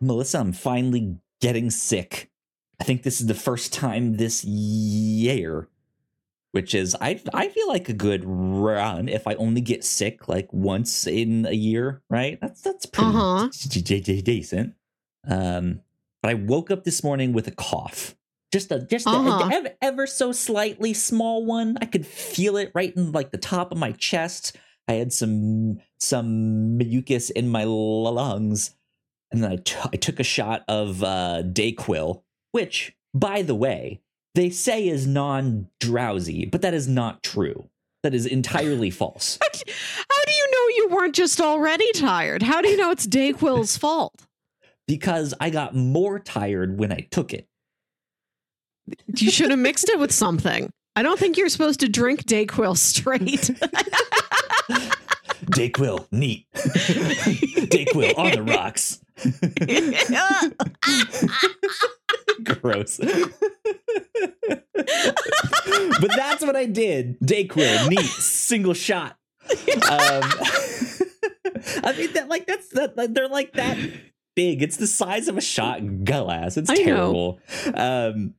Melissa, I'm finally getting sick. I think this is the first time this year, which is I I feel like a good run if I only get sick like once in a year, right? That's that's pretty Uh-huh. d- d- d- decent. Um, but I woke up this morning with a cough. Just a just a, Uh-huh. ever, ever so slightly small one. I could feel it right in like the top of my chest. I had some some mucus in my lungs, and then I t- I took a shot of uh, Dayquil, which, by the way, they say is non drowsy, but that is not true. That is entirely false. How how do you know you weren't just already tired? How do you know it's Dayquil's fault? Because I got more tired when I took it. You should have mixed it with something. I don't think you're supposed to drink Dayquil straight. Dayquil, neat. Dayquil on the rocks. Gross. but that's what I did. Dayquil, neat, single shot. Um, I mean that like that's that they're like that big. It's the size of a shot glass. It's I terrible. Um,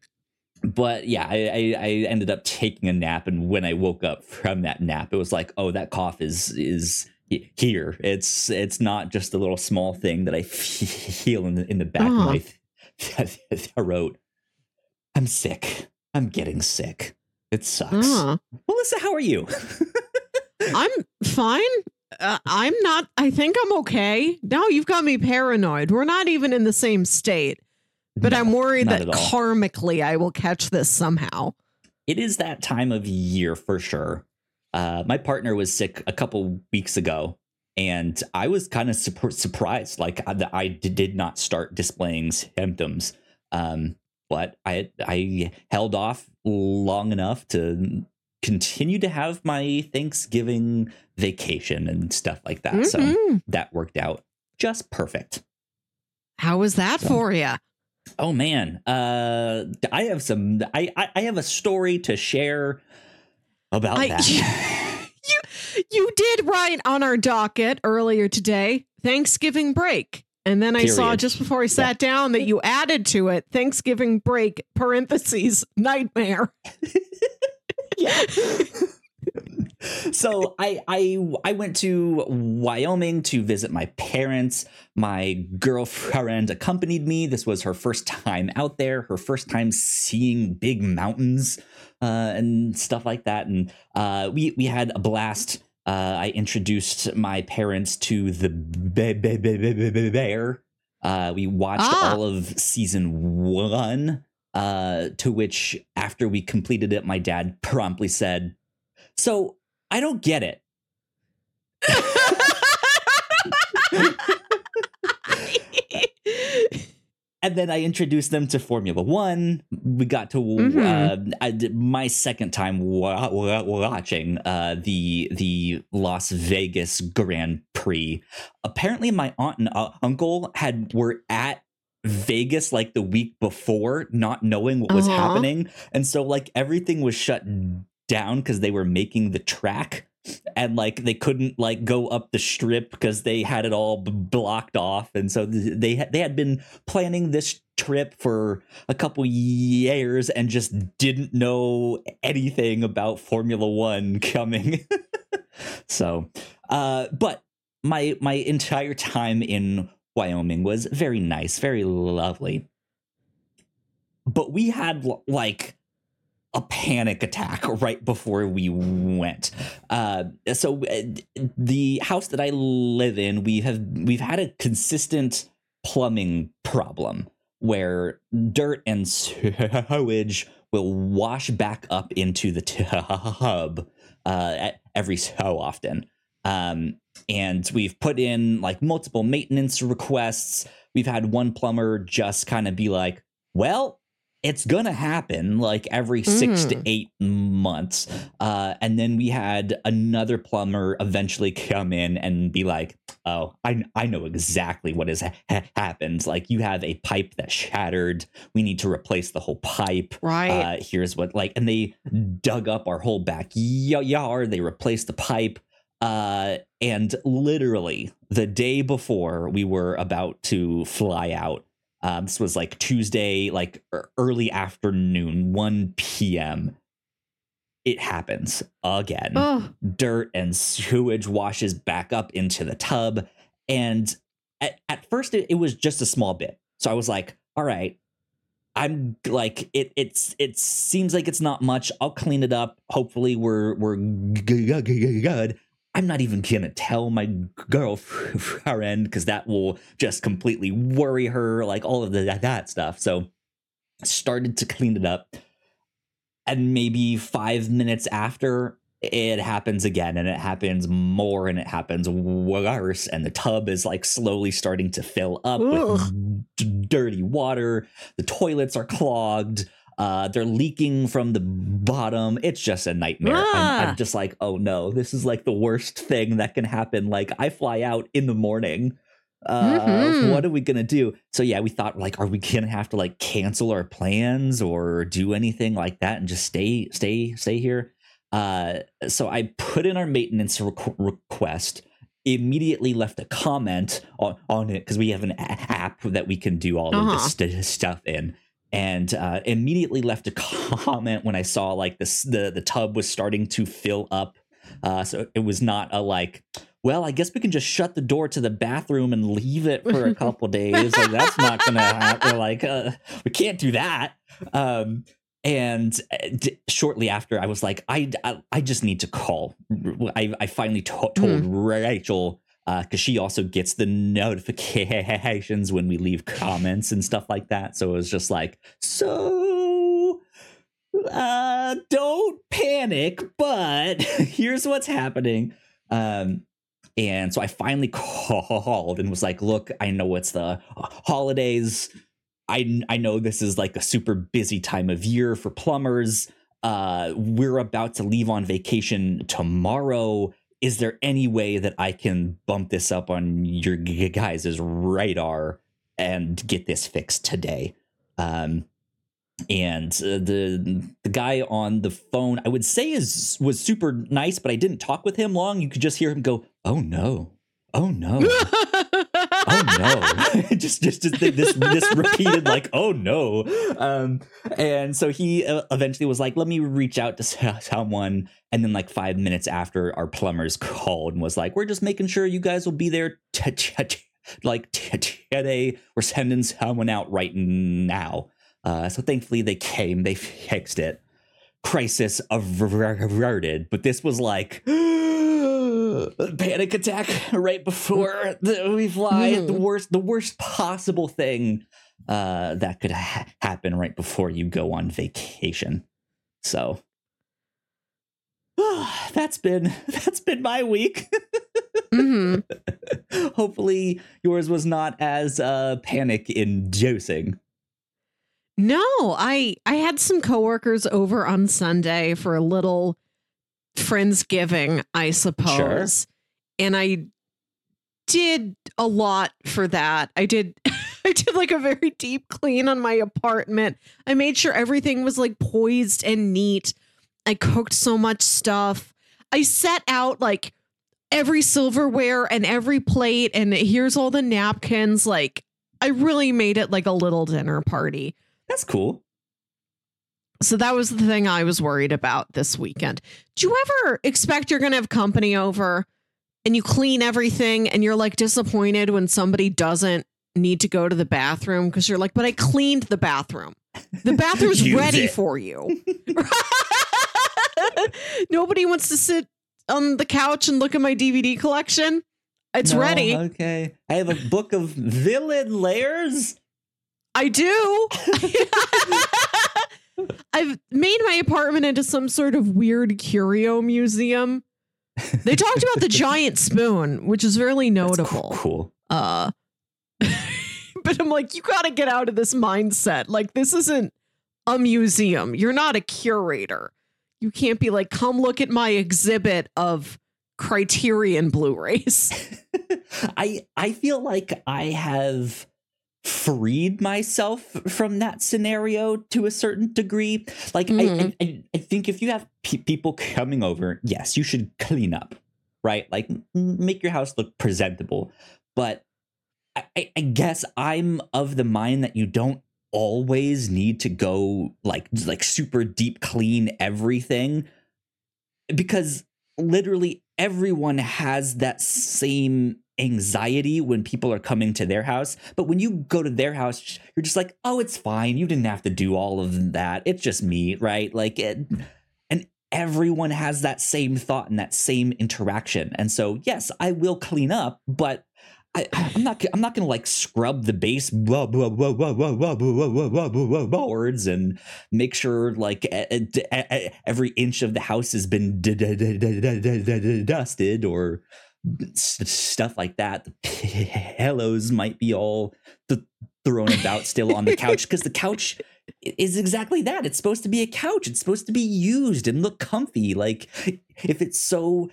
but yeah, I, I I ended up taking a nap, and when I woke up from that nap, it was like, oh, that cough is is here. It's it's not just a little small thing that I feel in the in the back of Uh-huh. my th- throat. I'm sick. I'm getting sick. It sucks. Melissa, how are you? I'm fine. Uh, I'm not. I think I'm okay. Now you've got me paranoid. We're not even in the same state, but No, I'm worried that karmically I will catch this somehow. it is that time of year for sure. Uh, my partner was sick a couple weeks ago, and I was kind of surp- surprised. Like I, that I did not start displaying symptoms, um, but I I held off long enough to continue to have my Thanksgiving vacation and stuff like that. So Mhm. that worked out just perfect. How was that So- for you? Oh man, uh, I have some. I I, I have a story to share about I- that. you you did write on our docket earlier today Thanksgiving break. And then I saw just before I sat down that you added to it Thanksgiving break parentheses nightmare. yeah. so I I I went to Wyoming to visit my parents. My girlfriend accompanied me. This was her first time out there, her first time seeing big mountains uh, and stuff like that. And uh, we we had a blast. Uh, I introduced my parents to the bear. Uh, we watched Ah. all of season one. Uh, to which, after we completed it, my dad promptly said, "So I don't get it. And then I introduced them to Formula One. We got to Mhm. uh, my second time wa- wa- watching uh, the the Las Vegas Grand Prix. Apparently, my aunt and uh, uncle had were at Vegas like the week before, not knowing what was Uh-huh. happening, and so like everything was shut down because they were making the track and like they couldn't like go up the strip because they had it all b- blocked off and so th- they they had been planning this trip for a couple years and just didn't know anything about formula 1 coming. So uh but my my entire time in Wyoming was very nice very lovely. But we had like a panic attack right before we went. Uh, so uh, the house that I live in, we have we've had a consistent plumbing problem where dirt and sewage will wash back up into the tub uh, every so often. Um, and we've put in like multiple maintenance requests. We've had one plumber just kind of be like, well, it's gonna happen like every six to Mm. eight months. Uh, and then we had another plumber eventually come in and be like, "Oh, I I know exactly what has ha- happened. Like you have a pipe that shattered. We need to replace the whole pipe. Right. Uh, here's what like." And they dug up our whole backyard. They replaced the pipe. Uh, and literally the day before we were about to fly out, um, this was like Tuesday, like early afternoon, 1 p.m. It happens again. Oh, Dirt and sewage washes back up into the tub. And at, at first, it, it was just a small bit. So I was like, all right, I'm like it. It's it seems like it's not much. I'll clean it up. Hopefully, we're we're good. I'm not even gonna tell my girlfriend because that will just completely worry her. Like all of the, that stuff. So I started to clean it up, and maybe five minutes after it happens again and it happens more and it happens worse and the tub is like slowly starting to fill up with d- dirty water the toilets are clogged uh they're leaking from the bottom it's just a nightmare I'm, Ah. I'm just like oh no this is like the worst thing that can happen like i fly out in the morning uh Mhm. what are we gonna do so yeah we thought like are we gonna have to like cancel our plans or do anything like that and just stay stay stay here uh, so I put in our maintenance requ- request. Immediately left a comment on, on it because we have an a- app that we can do all of Uh-huh. this st- stuff in, and uh, immediately left a comment when I saw like this the the tub was starting to fill up. Uh, so it was not a like, well, I guess we can just shut the door to the bathroom and leave it for a couple days. Like that's not gonna happen. Like uh, we can't do that. Um, and uh, d- shortly after i was like i i, I just need to call i, I finally to- told rachel because she also gets the notifications when we leave comments and stuff like that so it was just like so uh don't panic but here's what's happening um and so i finally called and was like look i know it's the holidays I I know this is like a super busy time of year for plumbers. Uh, we're about to leave on vacation tomorrow. Is there any way that I can bump this up on your guys' radar and get this fixed today? Um, and uh, the the guy on the phone, I would say, is was super nice, but I didn't talk with him long. You could just hear him go, "Oh no, oh no." oh no. Just just, just this this repeated like oh no. Um and so he uh, eventually was like let me reach out to someone. And then like five minutes after our plumbers called and was like we're just making sure you guys will be there t- t- t- like today we're sending someone out right now. Uh so thankfully they came they fixed it. Crisis averted. But this was like panic attack right before the, we fly. The Mhm. worst the worst possible thing uh that could ha- happen right before you go on vacation. So that's been that's been my week. Hmm hopefully yours was not as uh panic inducing. No, I I had some coworkers over on Sunday for a little friendsgiving, I suppose. And I did a lot for that. I did I did like a very deep clean on my apartment. I made sure everything was like poised and neat. I cooked so much stuff. I set out like every silverware and every plate and here's all the napkins like I really made it like a little dinner party. that's cool So that was the thing I was worried about this weekend. Do you ever expect you're going to have company over and you clean everything and you're like disappointed when somebody doesn't need to go to the bathroom because you're like, but I cleaned the bathroom. The bathroom's ready it. for you. Nobody wants to sit on the couch and look at my DVD collection. It's No, ready. okay i have a book of villain layers I do. I've made my apartment into some sort of weird curio museum. They talked about the giant spoon, which is really That's notable. cool Uh but I'm like, you gotta get out of this mindset. Like, this isn't a museum. You're not a curator. You can't be like, come look at my exhibit of Criterion Blu-rays. I I feel like I have freed myself from that scenario to a certain degree. Like I- Mhm. I, I I think if you have pe- people coming over, yes, you should clean up, right? Like make your house look presentable. But I, I guess I'm of the mind that you don't always need to go like like super deep clean everything because literally everyone has that same anxiety when people are coming to their house but when you go to their house you're just like oh it's fine you didn't have to do all of that it's just me right like it and everyone has that same thought and that same interaction and so yes i will clean up but I, am not. I'm not gonna like scrub the baseboards and make sure like every inch of the house has been dusted or stuff like that. The pillows might be all thrown about still on the couch because the couch is exactly that. It's supposed to be a couch. It's supposed to be used and look comfy. Like if it's so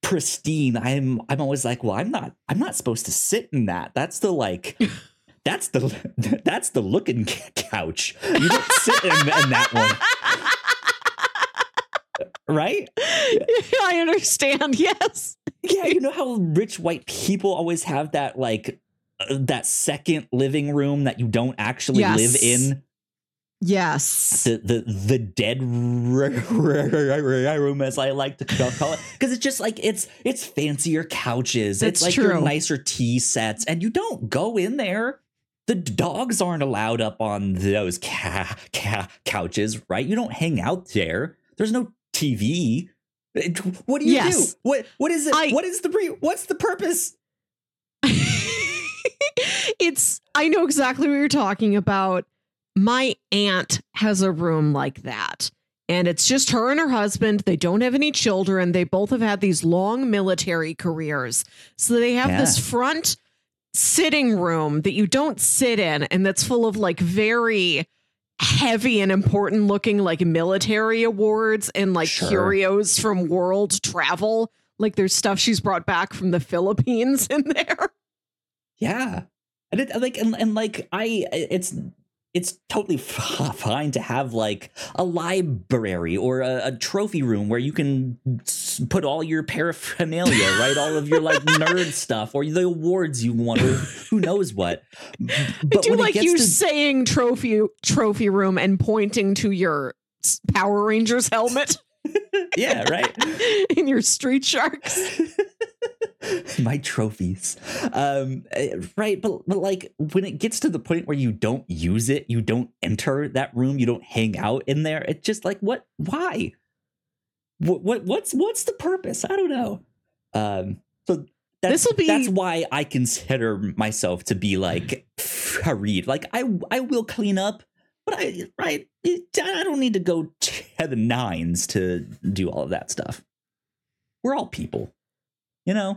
pristine i'm i'm always like well i'm not i'm not supposed to sit in that that's the like that's the that's the looking couch you don't sit in, in that one right i understand yes yeah you know how rich white people always have that like uh, that second living room that you don't actually yes. live in Yes. The the the dead room as I like to call it because it's just like it's it's fancier couches. That's it's like true. your nicer tea sets and you don't go in there. The dogs aren't allowed up on those ca- ca- couches, right? You don't hang out there. There's no TV. What do you yes. do? What what is it? I, what is the pre- what's the purpose? it's I know exactly what you're talking about my aunt has a room like that. And it's just her and her husband. They don't have any children. They both have had these long military careers. So they have yeah. this front sitting room that you don't sit in and that's full of like very heavy and important looking like military awards and like sure. curios from world travel. Like there's stuff she's brought back from the Philippines in there. Yeah. And it, like and, and like I it's it's totally f- fine to have like a library or a, a, trophy room where you can put all your paraphernalia, right? All of your like nerd stuff or the awards you won or who knows what. But I do like you to- saying trophy trophy room and pointing to your Power Rangers helmet. yeah, right. In your street sharks. my trophies. Um eh, right but but like when it gets to the point where you don't use it you don't enter that room you don't hang out in there it's just like what why? What, what what's what's the purpose? I don't know. Um so will be... that's why i consider myself to be like Farid. like i i will clean up but i right i don't need to go to the nines to do all of that stuff. We're all people you know?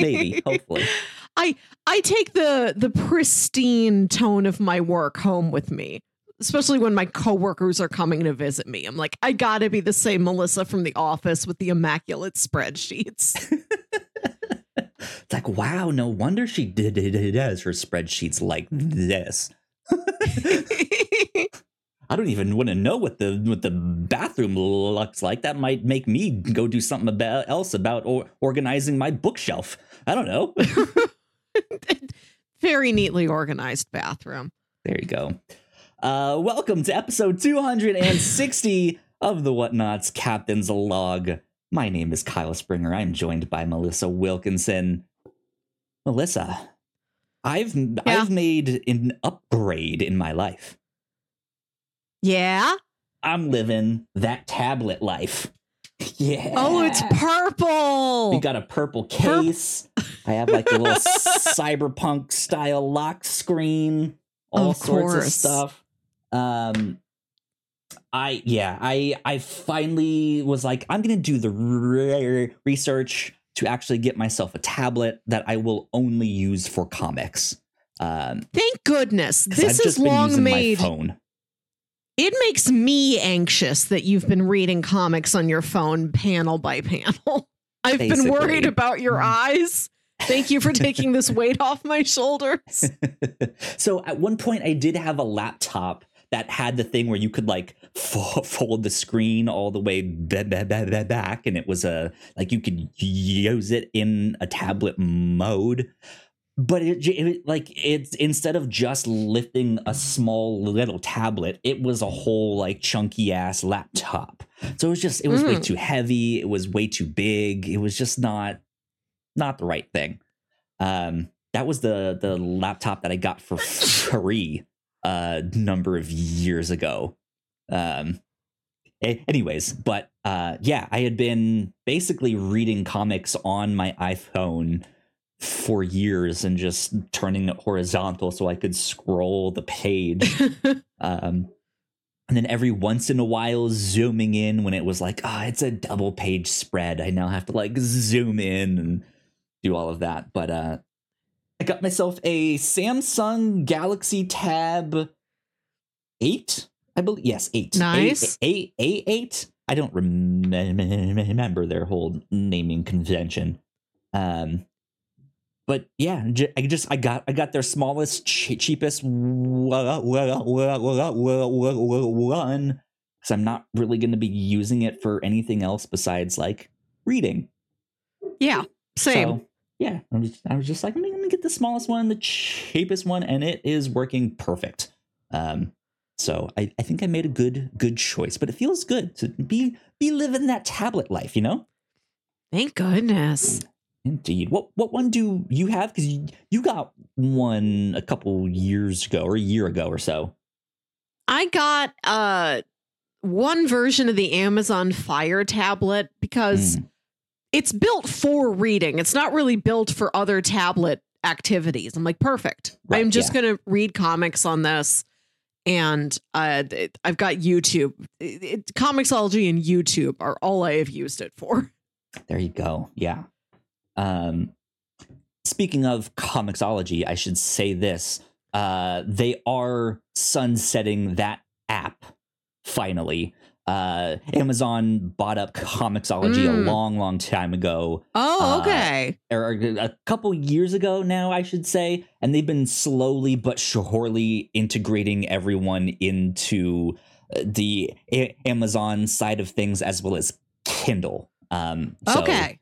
Maybe hopefully. I i take the the pristine tone of my work home with me especially when my coworkers are coming to visit me. I'm like i gotta be the same melissa from the office with the immaculate spreadsheets. It's like wow no wonder she did it as her spreadsheets like this I don't even want to know what the what the bathroom looks like. That might make me go do something about else about or, organizing my bookshelf. I don't know. Very neatly organized bathroom. There you go. Uh, welcome to episode 260 of the Whatnots Captain's Log. My name is Kyle Springer. I'm joined by Melissa Wilkinson. Melissa, I've yeah. I've made an upgrade in my life. Yeah. I'm living that tablet life. Yeah. Oh, it's purple. We got a purple case. I have like a little cyberpunk style lock screen, all of sorts course. of stuff. Um I yeah, I I finally was like I'm going to do the re- research to actually get myself a tablet that I will only use for comics. Um Thank goodness. This is long made phone. It makes me anxious that you've been reading comics on your phone panel by panel. I've Basically. been worried about your mm-hmm. eyes. Thank you for taking this weight off my shoulders. so at one point I did have a laptop that had the thing where you could like fold the screen all the way back, and it was a like you could use it in a tablet mode but it, it, like it's instead of just lifting a small little tablet it was a whole like chunky ass laptop. So it was just it was mm. way too heavy it was way too big it was just not not the right thing. Um that was the the laptop that i got for free a number of years ago. Um anyways but uh yeah i had been basically reading comics on my iphone for years and just turning it horizontal so I could scroll the page. um, and then every once in a while, zooming in when it was like, ah, oh, it's a double page spread. I now have to like zoom in and do all of that. But uh, I got myself a Samsung Galaxy Tab 8, I believe. Yes, 8. Nice. A, a, a, 8. I don't rem- remember their whole naming convention. Um, but yeah, I just I got I got their smallest, cheapest one because I'm not really going to be using it for anything else besides like reading. Yeah, same. So, yeah, I was, I was just like, I'm gonna get the smallest one, the cheapest one, and it is working perfect. Um, so I, I think I made a good good choice, but it feels good to be be living that tablet life, you know. Thank goodness. Indeed. What what one do you have? Because you, you got one a couple years ago or a year ago or so. I got uh one version of the Amazon Fire tablet because mm. it's built for reading. It's not really built for other tablet activities. I'm like, perfect. Right, I'm just yeah. gonna read comics on this. And uh, I've got YouTube. It, it, Comixology and YouTube are all I have used it for. There you go. Yeah. Um, speaking of Comixology, I should say this. Uh, they are sunsetting that app finally. Uh, Amazon bought up Comixology mm. a long, long time ago. Oh, uh, okay. Uh, or a couple years ago now, I should say. And they've been slowly but surely integrating everyone into uh, the a- Amazon side of things as well as Kindle. Um, so okay.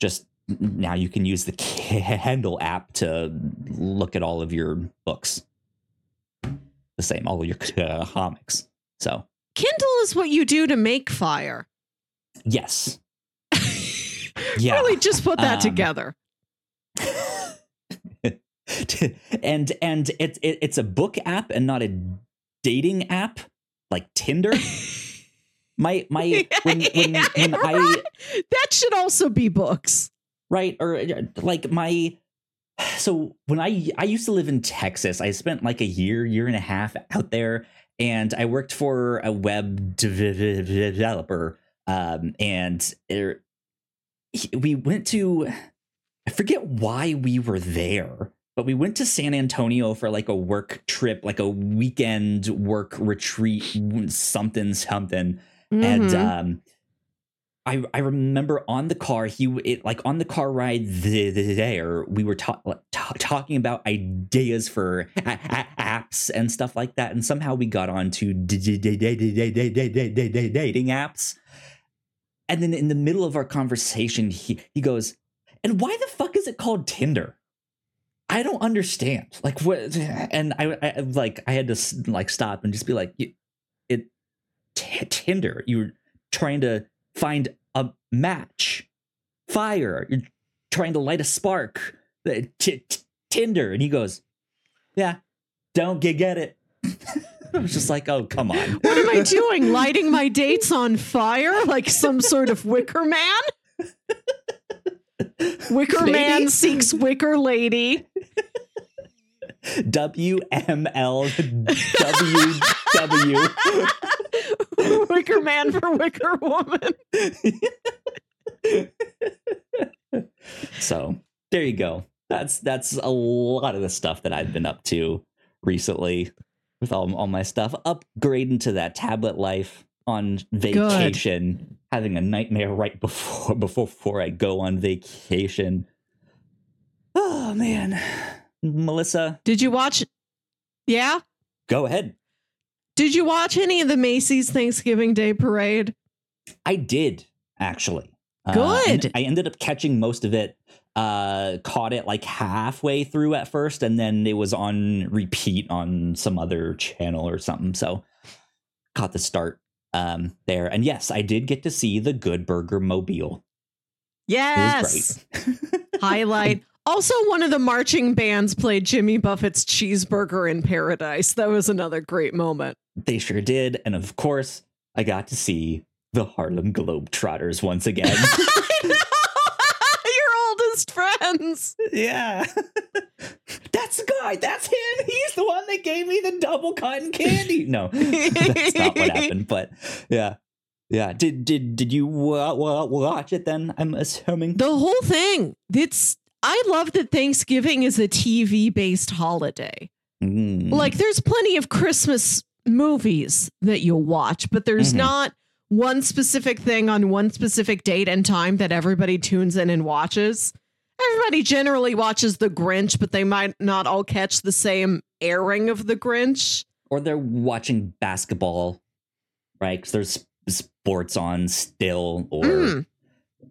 Just now you can use the Kindle app to look at all of your books. The same, all of your comics. So Kindle is what you do to make fire. Yes. yeah. Really, just put that um, together. and and it's it, it's a book app and not a dating app like Tinder. my my when when, when I that should also be books right? Or uh, like my so when I I used to live in Texas, I spent like a year, year and a half out there, and I worked for a web developer. Um, and er, we went to I forget why we were there, but we went to San Antonio for like a work trip, like a weekend work retreat, something something, mm-hmm. and um I, I remember on the car he it, like on the car ride there we were ta- ta- talking about ideas for a- a- apps and stuff like that and somehow we got on to dating apps and then in the middle of our conversation he he goes and why the fuck is it called Tinder I don't understand like what and I, I like I had to like stop and just be like it t- Tinder you were trying to find a match, fire. You're trying to light a spark. Uh, t- t- Tinder. And he goes, Yeah, don't get, get it. I was just like, oh, come on. What am I doing? Lighting my dates on fire like some sort of wicker man? Wicker Maybe. man seeks wicker lady. WMLWW. Wicker man for wicker woman. so there you go. That's that's a lot of the stuff that I've been up to recently with all, all my stuff. Upgrading to that tablet life on vacation, Good. having a nightmare right before before before I go on vacation. Oh man. Melissa. Did you watch? Yeah. Go ahead. Did you watch any of the Macy's Thanksgiving Day Parade? I did actually. Good. Uh, I ended up catching most of it. Uh, caught it like halfway through at first, and then it was on repeat on some other channel or something. So caught the start um there. And yes, I did get to see the Good Burger Mobile. Yes. Highlight. Also, one of the marching bands played Jimmy Buffett's Cheeseburger in Paradise. That was another great moment. They sure did. And of course, I got to see the Harlem Globetrotters once again. Your oldest friends. Yeah. that's the guy. That's him. He's the one that gave me the double cotton candy. No, that's not what happened. But yeah. Yeah. Did did did you uh, watch it then? I'm assuming. The whole thing. It's I love that Thanksgiving is a TV based holiday. Mm. Like there's plenty of Christmas movies that you'll watch, but there's Mhm. not one specific thing on one specific date and time that everybody tunes in and watches. Everybody generally watches The Grinch, but they might not all catch the same airing of The Grinch. or they're watching basketball, right? Because there's sports on still, or Mm.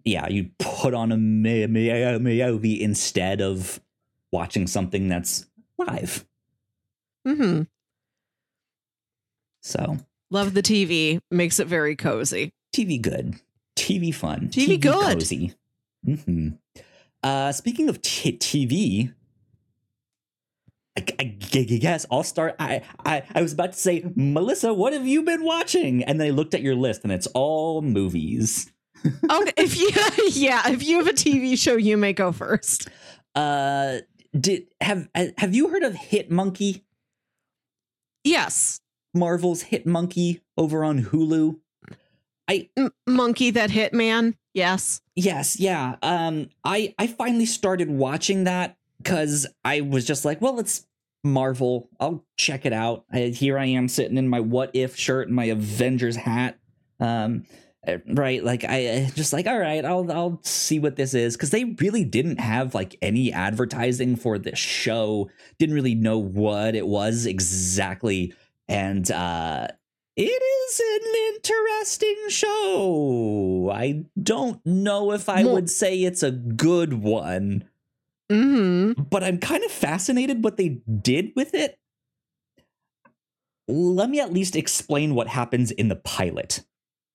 Yeah, you put on a movie instead of watching something that's live. hmm So Love the TV. Makes it very cozy. TV good, TV fun, TV good. cozy. hmm Uh, speaking of t- TV. I, I guess I'll start. I, I I was about to say, Melissa, what have you been watching? And then I looked at your list, and it's all movies. Okay, if you yeah, if you have a TV show, you may go first. Uh, did have have you heard of Hit Monkey? Yes, Marvel's Hit Monkey over on Hulu. M- monkey that hit man. Yes. Yes, yeah. Um, I I finally started watching that because I was just like, well, it's Marvel. I'll check it out. I, here I am sitting in my What If shirt and my Avengers hat. Um, uh, right, like I uh, just like, all right, I'll I'll see what this is because they really didn't have like any advertising for this show. Didn't really know what it was exactly, and uh it is an interesting show. I don't know if I would say it's a good one, hmm but I'm kind of fascinated what they did with it. Let me at least explain what happens in the pilot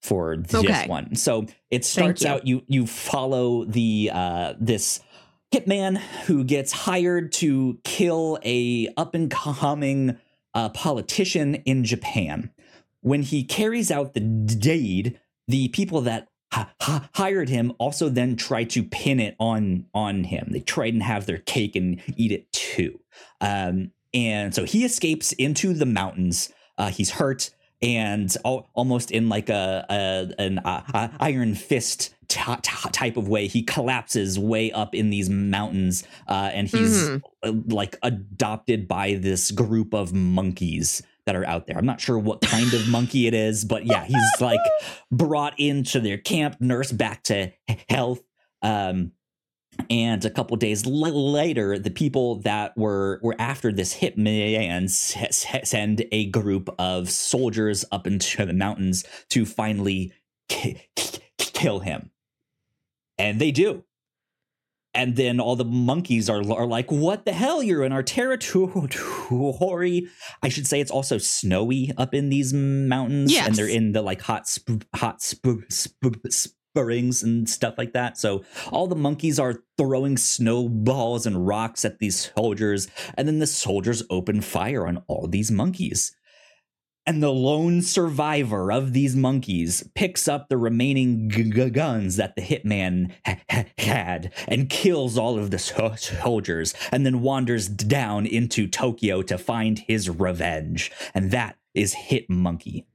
for this Okay. one. So it starts you. out you you follow the uh this hitman who gets hired to kill a up and coming uh, politician in Japan. When he carries out the deed, the people that h- h- hired him also then try to pin it on on him. They try and have their cake and eat it too. Um, and so he escapes into the mountains. Uh, he's hurt and al- almost in like a, a an uh, iron fist t- t- type of way, he collapses way up in these mountains, uh, and he's Mhm. uh, like adopted by this group of monkeys that are out there. I'm not sure what kind of monkey it is, but yeah, he's like brought into their camp, nursed back to health. Um, and a couple days later, the people that were were after this hitman send a group of soldiers up into the mountains to finally ki- ki- kill him, and they do. And then all the monkeys are are like, "What the hell? You're in our territory." I should say it's also snowy up in these mountains, and they're in the like hot sp- hot sp- sp- and stuff like that. So all the monkeys are throwing snowballs and rocks at these soldiers, and then the soldiers open fire on all these monkeys. And the lone survivor of these monkeys picks up the remaining guns that the hitman ha- ha- had and kills all of the so- soldiers and then wanders down into Tokyo to find his revenge. And that is Hit Monkey.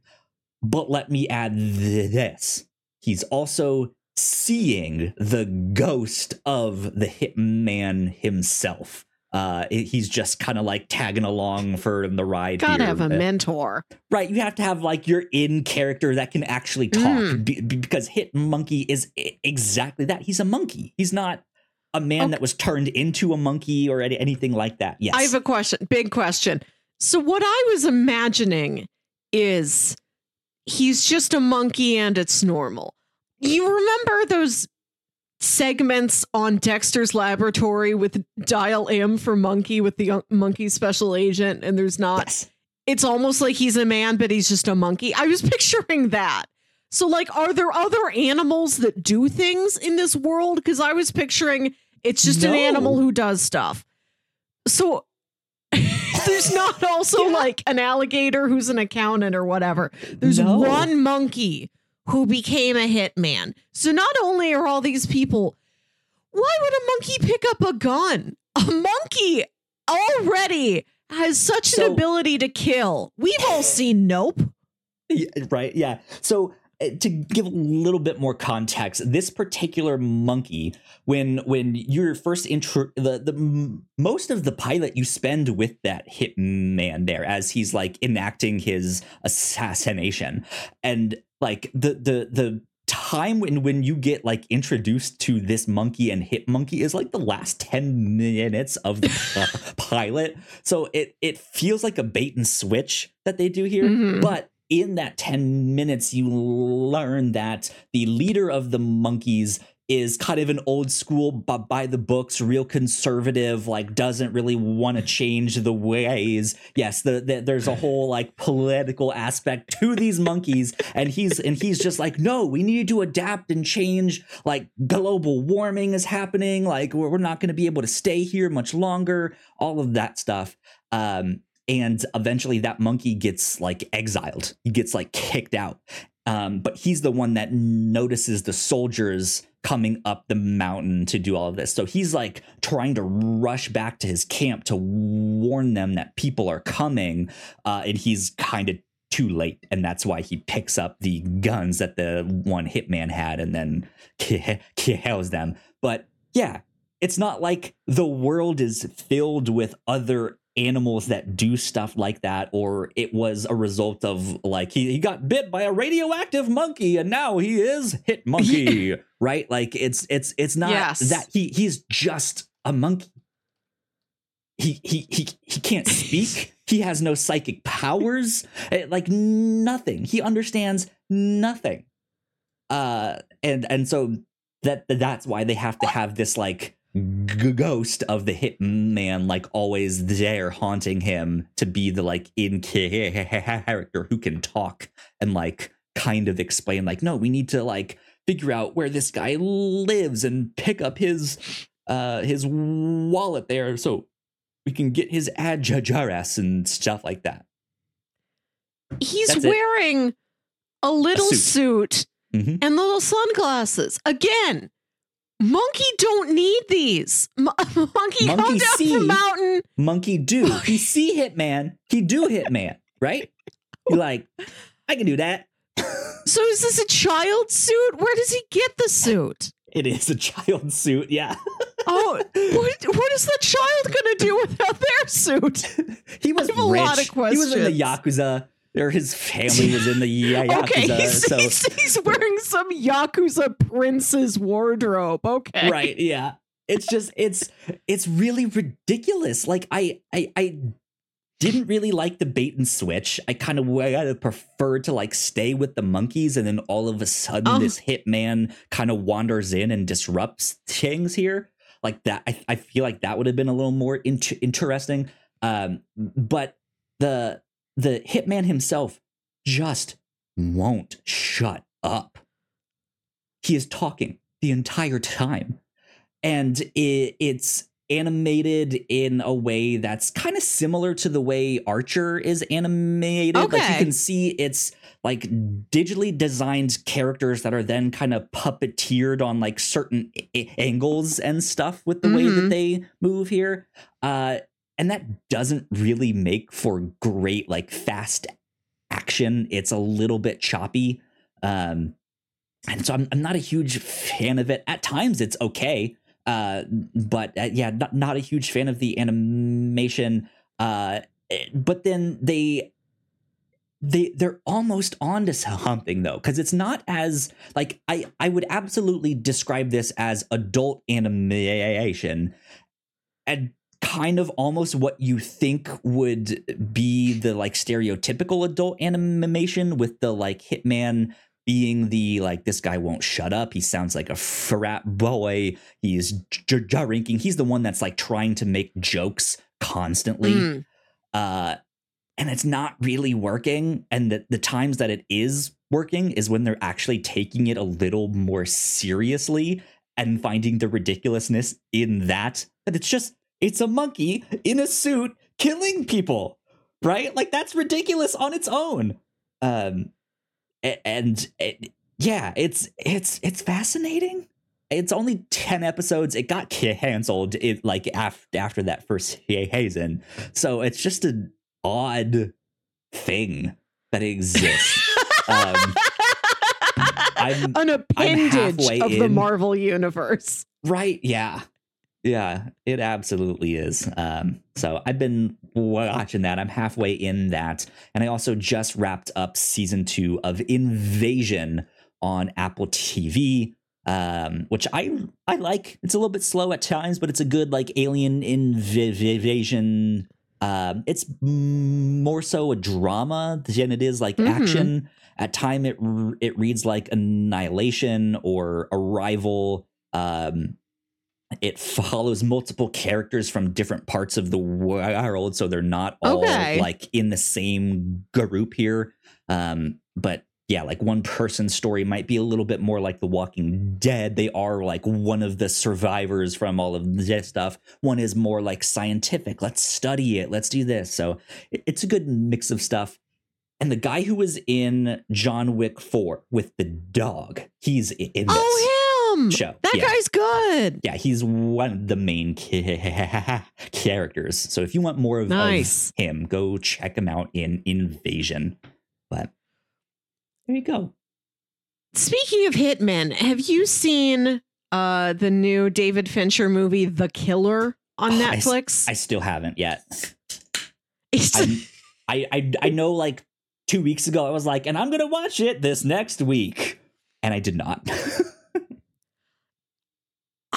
But let me add this he's also seeing the ghost of the hitman himself. Uh, he's just kind of like tagging along for the ride. Gotta here. have a Uh, mentor. Right, you have to have like your in character that can actually talk Mm. be- be- because Hit Monkey is exactly that. He's a monkey. He's not a man Okay. that was turned into a monkey or any- anything like that. Yes. I have a question, big question. So what I was imagining is he's just a monkey and it's normal. You remember those segments on Dexter's Laboratory with Dial M for Monkey with the uh, monkey special agent, and there's not. Yes. It's almost like he's a man, but he's just a monkey. I was picturing that. So, like, are there other animals that do things in this world? Because I was picturing it's just an animal who does stuff. So, there's not also Yeah. like an alligator who's an accountant or whatever. There's No. one monkey who became a hitman. So, not only are all these people, why would a monkey pick up a gun? A monkey already has such So- an ability to kill. We've all seen Nope. Right yeah so to give a little bit more context this particular monkey when when you're first intro the the most of the pilot you spend with that hitman there as he's like enacting his assassination and like the the the time when when you get like introduced to this monkey and hit monkey is like the last 10 minutes of the uh, pilot so it it feels like a bait and switch that they do here Mhm. but in that 10 minutes you learn that the leader of the monkeys is kind of an old school but by the books real conservative like doesn't really want to change the ways. Yes the, the, there's a whole like political aspect to these monkeys and he's and he's just like no we need to adapt and change like global warming is happening like we're, we're not going to be able to stay here much longer all of that stuff. Um and eventually that monkey gets like exiled. He gets like kicked out. Um, but he's the one that notices the soldiers coming up the mountain to do all of this. So he's like trying to rush back to his camp to warn them that people are coming uh, and he's kind of too late. And that's why he picks up the guns that the one hitman had and then kills them. But yeah it's not like the world is filled with other animals that do stuff like that or it was a result of like he, he got bit by a radioactive monkey and now he is hit monkey right? Like it's it's it's not Yes. that he he's just a monkey. He he he, he can't speak. He has no psychic powers. Eh, like nothing. He understands nothing. Uh and and so that that's why they have to have this like g- ghost of the hitman like always there haunting him to be the like in character who can talk and like kind of explain like no we need to like figure out where this guy lives and pick up his uh his wallet there so we can get his address and stuff like that He's That's it. wearing a little suit. suit, Mhm. and little sunglasses. Again, monkey don't need these. Mo- monkey, Monkey down see. from mountain. monkey do he see hitman he do hitman right you like i can do that So is this a child suit? Where does he get the suit? it is a child suit yeah Oh, what, what is the child going to do without their suit? he was I have a lot rich. of he was in the questions. yakuza or his family was in the ya- yakuza Okay, he's, so he's, he's wearing some Yakuza prince's wardrobe. Okay. right yeah. It's just it's it's really ridiculous. Like i i i didn't really like the bait and switch. I kind of would have preferred to like stay with the monkeys and then all of a sudden this hitman kind of wanders in and disrupts things here. Like that i, I feel like that would have been a little more int- interesting. Um but the the hitman himself just won't shut up. He is talking the entire time. And it, it's animated in a way that's kind of similar to the way archer is animated. Like you can see it's like digitally designed characters that are then kind of puppeteered on like certain a- angles and stuff with the way that Mhm. they move here. Uh and that doesn't really make for great like fast action. It's a little bit choppy um and so I'm, I'm not a huge fan of it. At times it's okay uh but uh, yeah not, not a huge fan of the animation uh eh, but then they they they're almost onto something though because it's not as like i i would absolutely describe this as adult animation and kind of almost what you think would be the like stereotypical adult animation with the like hitman being the like this guy won't shut up. He sounds like a frat boy. He's drinking he's the one that's like trying to make jokes constantly. Mm. uh and it's not really working. And the, the times that it is working is when they're actually taking it a little more seriously and finding the ridiculousness in that that it's just it's a monkey in a suit killing people right like that's ridiculous on its own um and it, yeah it's it's it's fascinating it's only 10 episodes it got canceled it like after after that first season so it's just an odd thing that exists um I'm- An appendage halfway of the. Marvel universe. Right. Yeah. Yeah, it absolutely is. Um, so I've been watching that. I'm halfway in that. And I also just wrapped up season two of Invasion on Apple TV. Um, which I I like. It's a little bit slow at times, but it's a good like alien invasion. Um, it's m- more so a drama than it is like Mhm. action. At time, it r- it reads like Annihilation or Arrival. Um, it follows multiple characters from different parts of the world, so they're not all Okay. like in the same group here. Um, but yeah, like one person's story might be a little bit more like The Walking Dead. They are like one of the survivors from all of this stuff. One is more like scientific. Let's study it. Let's do this. So it's a good mix of stuff. And the guy who was in John Wick 4 with the dog, he's in this. Oh, him. show, That yeah. guy's good. Yeah, he's one of the main characters. So if you want more of, of him, go check him out in Invasion. But there you go. Speaking of hitmen, have you seen uh the new David Fincher movie The Killer on Oh, Netflix? I still haven't yet. I, I I know like two weeks ago I was like, and I'm gonna watch it this next week, and I did not.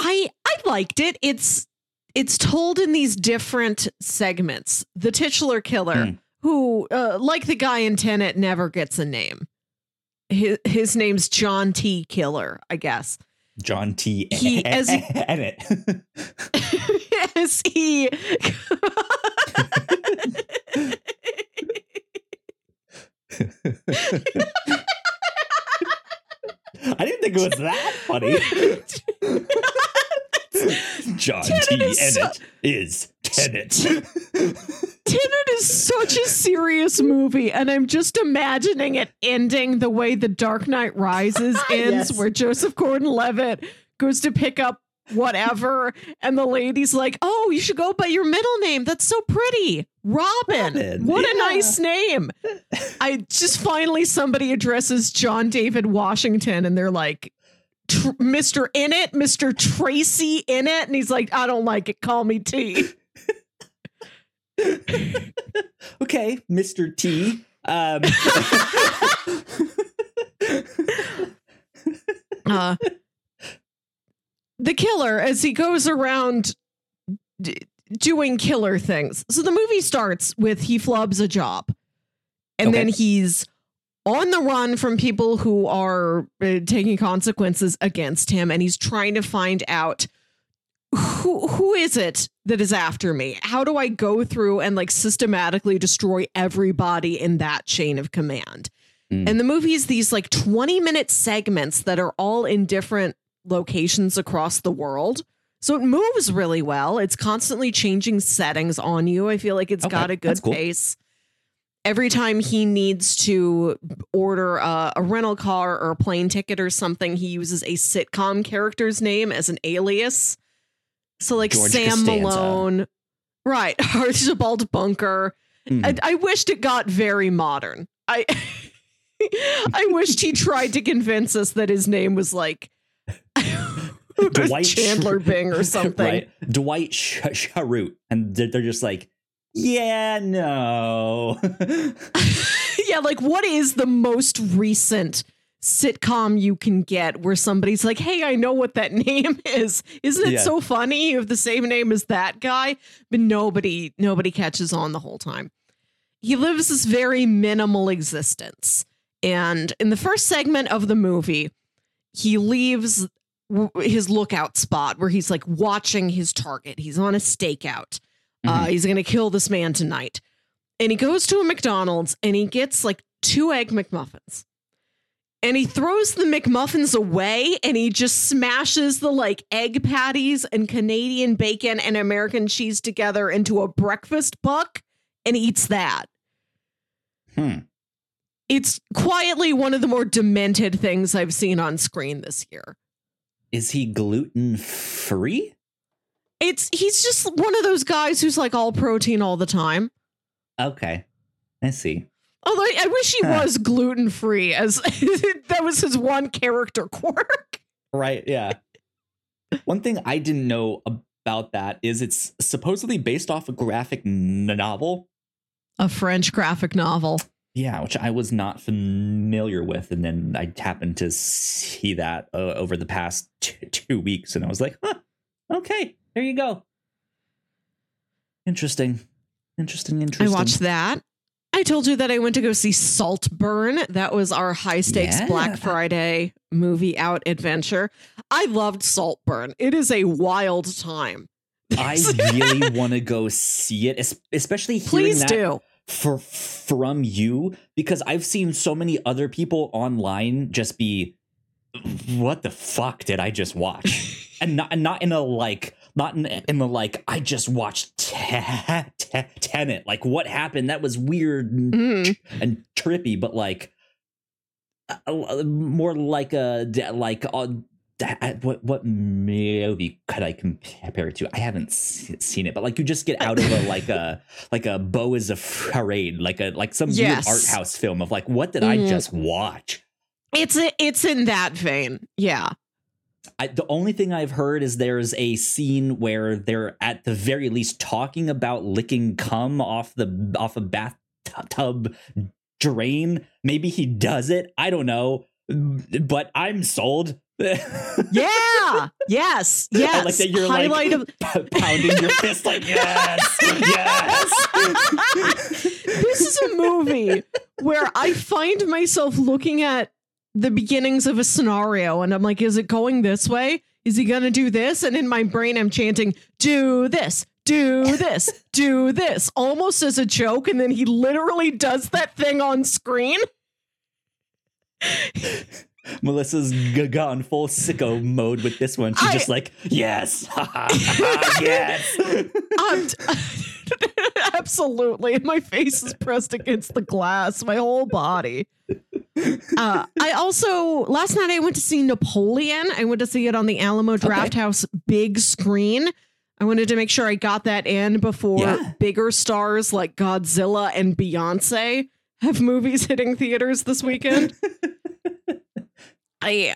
I I liked it. It's it's told in these different segments. The titular killer, Hmm. who uh, like the guy in Tenet, never gets a name. His, his name's John T. Killer, I guess. John T. He- as he-. As he I didn't think it was that funny. John Tenet T. is Emmett is Tenet. Tenet is such a serious movie, and I'm just imagining it ending the way The Dark Knight Rises ah, ends, Yes. where Joseph Gordon-Levitt goes to pick up whatever, and the lady's like, "Oh, you should go by your middle name. That's so pretty, Robin. Robin, what a nice name." I just finally somebody addresses John David Washington, and they're like. Tr- Mr. In it, Mr. Tracy in it, and he's like, I don't like it. Call me T. okay, Mr. T. Um, uh, the killer as he goes around d- doing killer things. So the movie starts with he flubs a job, and Okay. then he's on the run from people who are uh, taking consequences against him, and he's trying to find out who who is it that is after me. How do I go through and like systematically destroy everybody in that chain of command? Mm. And the movie is these like 20 minute segments that are all in different locations across the world. So it moves really well. It's constantly changing settings on you. I feel like it's Okay, got a good cool. pace. Every time he needs to order a, a rental car or a plane ticket or something, he uses a sitcom character's name as an alias. So like George Sam Costanza. Malone, right? Archibald Bunker. Mhm. I, I wished it got very modern. I I wished he tried to convince us that his name was like Dwight Chandler Schrute- Bing or something. Right? Dwight Sh- Schrute. And they're, they're just like, yeah, no. yeah, like what is the most recent sitcom you can get where somebody's like, "Hey, I know what that name is. Isn't it Yeah. so funny? You have the same name as that guy." But nobody nobody catches on the whole time. He lives this very minimal existence. And in the first segment of the movie, he leaves his lookout spot where he's like watching his target. He's on a stakeout. Uh, he's going to kill this man tonight. And he goes to a McDonald's and he gets like two egg McMuffins. And he throws the McMuffins away and he just smashes the like egg patties and Canadian bacon and American cheese together into a breakfast buck and eats that. Hmm. It's quietly one of the more demented things I've seen on screen this year. Is he gluten free? It's he's just one of those guys who's like all protein all the time. Okay. I see. Although I wish he was gluten free, as that was his one character quirk. Right. Yeah. One thing I didn't know about that is it's supposedly based off a graphic novel. A French graphic novel. Yeah, which I was not familiar with, and then I happened to see that uh, over the past t- two weeks, and I was like, "Huh, okay, there you go." Interesting, interesting, interesting. I watched that. I told you that I went to go see Saltburn. That was our high stakes Yeah. Black Friday movie out adventure. I loved Saltburn. It is a wild time. I really want to go see it, especially hearing Please that do. For from you because I've seen so many other people online just be what the fuck did I just watch? and not and not in a like not in, in the like I just watched te- te- Tenet. Like what happened? That was weird and, Mhm. and trippy, but like uh, more like a like uh, that, what what movie could I compare it to? I haven't seen it, but like you just get out of a like a like a Beau is afraid, like a like some Yes. art house film of like what did I Mhm. just watch? It's a, it's in that vein. Yeah. I, the only thing I've heard is there's a scene where they're at the very least talking about licking cum off the off a bathtub drain. Maybe he does it. I don't know, but I'm sold. Yeah. yes. Yes. I like that you're Highlight like of pounding your fist like yes, yes. this is a movie where I find myself looking at the beginnings of a scenario and I'm like, is it going this way? Is he gonna do this? And in my brain, I'm chanting, do this, do this, do this, almost as a joke. And then he literally does that thing on screen. Melissa's gone full sicko mode with this one. She's I- just like yes, yes. Um, absolutely. My face is pressed against the glass, my whole body. Uh, I also last night I went to see Napoleon. I went to see it on the Alamo Drafthouse big screen. I wanted to make sure I got that in before Yeah. bigger stars like Godzilla and Beyonce have movies hitting theaters this weekend. I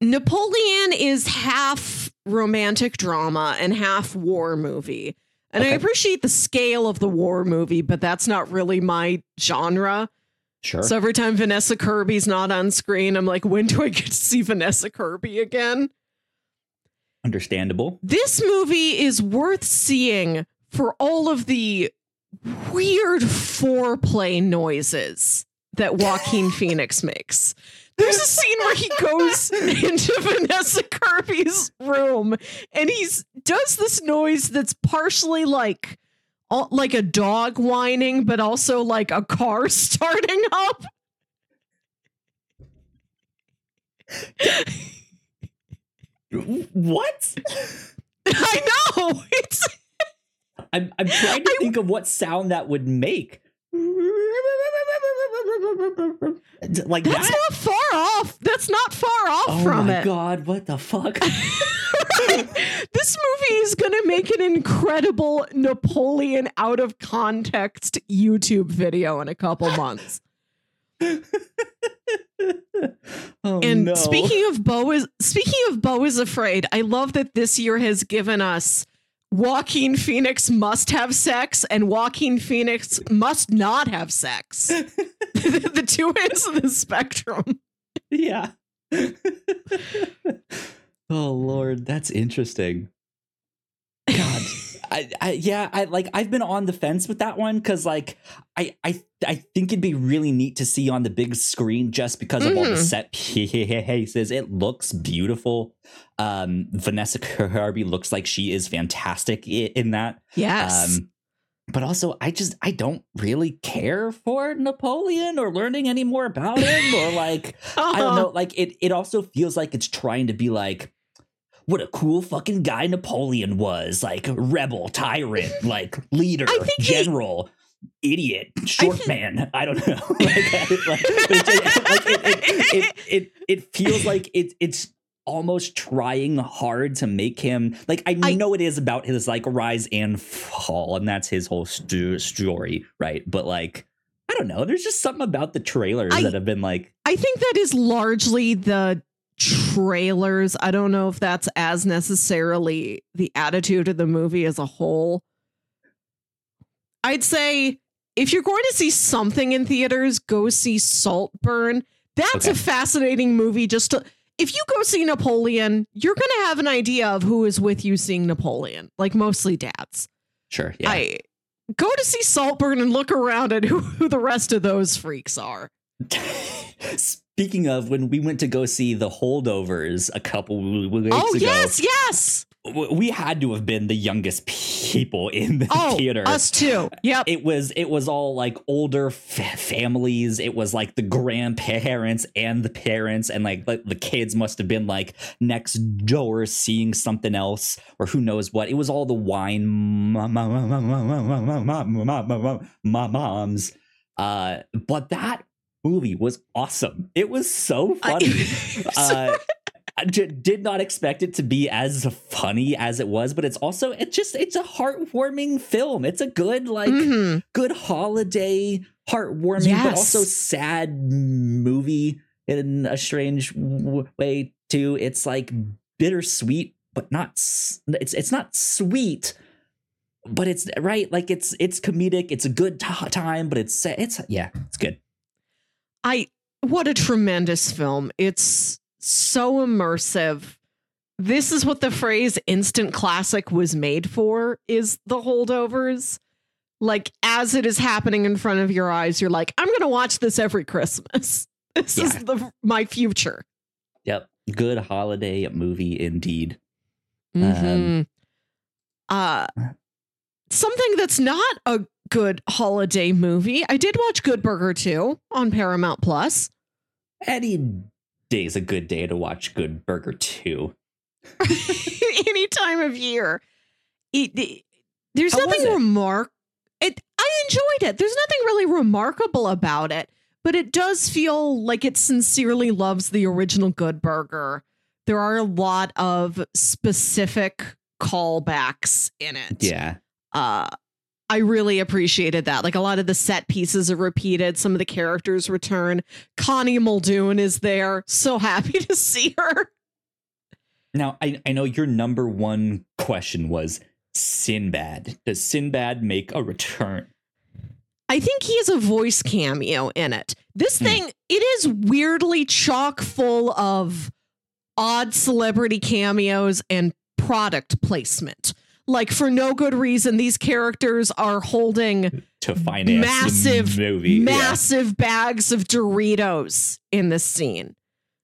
Napoleon is half romantic drama and half war movie. And I appreciate the scale of the war movie, but that's not really my genre. Sure. So every time Vanessa Kirby's not on screen, I'm like, when do I get to see Vanessa Kirby again? Understandable. This movie is worth seeing for all of the weird foreplay noises that Joaquin Phoenix makes. There's a scene where he goes into Vanessa Kirby's room and he's does this noise that's partially like all- like a dog whining, but also like a car starting up. What? I know. It's I'm I'm trying to think of what sound that would make. Like that's that? not far off. That's not far off from it. Oh from my it. god! What the fuck? this movie is going to make an incredible Napoleon out of context YouTube video in a couple months. oh And no! speaking of Beau is speaking of Beau is afraid, I love that this year has given us Joaquin Phoenix must have sex and Joaquin Phoenix must not have sex. the two ends of the spectrum. yeah. oh Lord, that's interesting. God. I, I, yeah, I like I've been on the fence with that one because like I I I think it'd be really neat to see on the big screen just because of mm. all the mm-hmm. set pieces. It looks beautiful. Um, Vanessa Kirby looks like she is fantastic in that. Yes. Um, but also I just I don't really care for Napoleon or learning any more about him or like uh-huh. I don't know like it it also feels like it's trying to be like what a cool fucking guy Napoleon was like rebel tyrant like leader general he, idiot short I man. I don't know. Like, like, like, it, it, it, feels like it, it's almost trying hard to make him like I, know it is about his like rise and fall and that's his whole st- story right? But like I don't know. There's just something about the trailers that have been like I think that is largely the trailers I don't know if that's as necessarily the attitude of the movie as a whole I'd say if you're going to see something in theaters go see Saltburn that's okay. a fascinating movie just to if you go see Napoleon, you're going to have an idea of who is with you seeing Napoleon, like mostly dads. Sure. Yeah. I go to see Saltburn and look around at who, who the rest of those freaks are. Speaking of, when we went to go see the holdovers a couple weeks oh, ago. Oh, yes, yes we had to have been the youngest people in the oh, theater. Us too. Yep. It was it was all like older f- families. It was like the grandparents and the parents and like, like the kids must have been like next door seeing something else or who knows what. It was all the wine moms. Uh, but that movie was awesome. It was so funny. uh, did not expect it to be as funny as it was, but it's also it's just it's a heartwarming film. It's a good like mm-hmm. good holiday heartwarming yes. but also sad movie in a strange way too. It's like bittersweet but not it's it's not sweet but it's right like it's it's comedic it's a good t- time but it's it's yeah it's good i what a tremendous film it's so immersive. This is what the phrase instant classic was made for is the holdovers. Like as it is happening in front of your eyes, you're like, I'm going to watch this every Christmas. This yeah. is the my future. Yep. Good holiday movie indeed. Mm-hmm. Um, uh something that's not a good holiday movie. I did watch Good Burger 2 on Paramount Plus. Any day is a good day to watch Good Burger 2. Any time of year. It, it, there's How nothing remark. It I enjoyed it. There's nothing really remarkable about it, but it does feel like it sincerely loves the original Good Burger. There are a lot of specific callbacks in it. Yeah. Uh I really appreciated that. Like a lot of the set pieces are repeated, some of the characters return. Connie Muldoon is there. So happy to see her. Now, I, I know your number one question was Sinbad. Does Sinbad make a return? I think he has a voice cameo in it. This hmm. thing, it is weirdly chock full of odd celebrity cameos and product placement like for no good reason these characters are holding to finance massive movie massive yeah. bags of doritos in this scene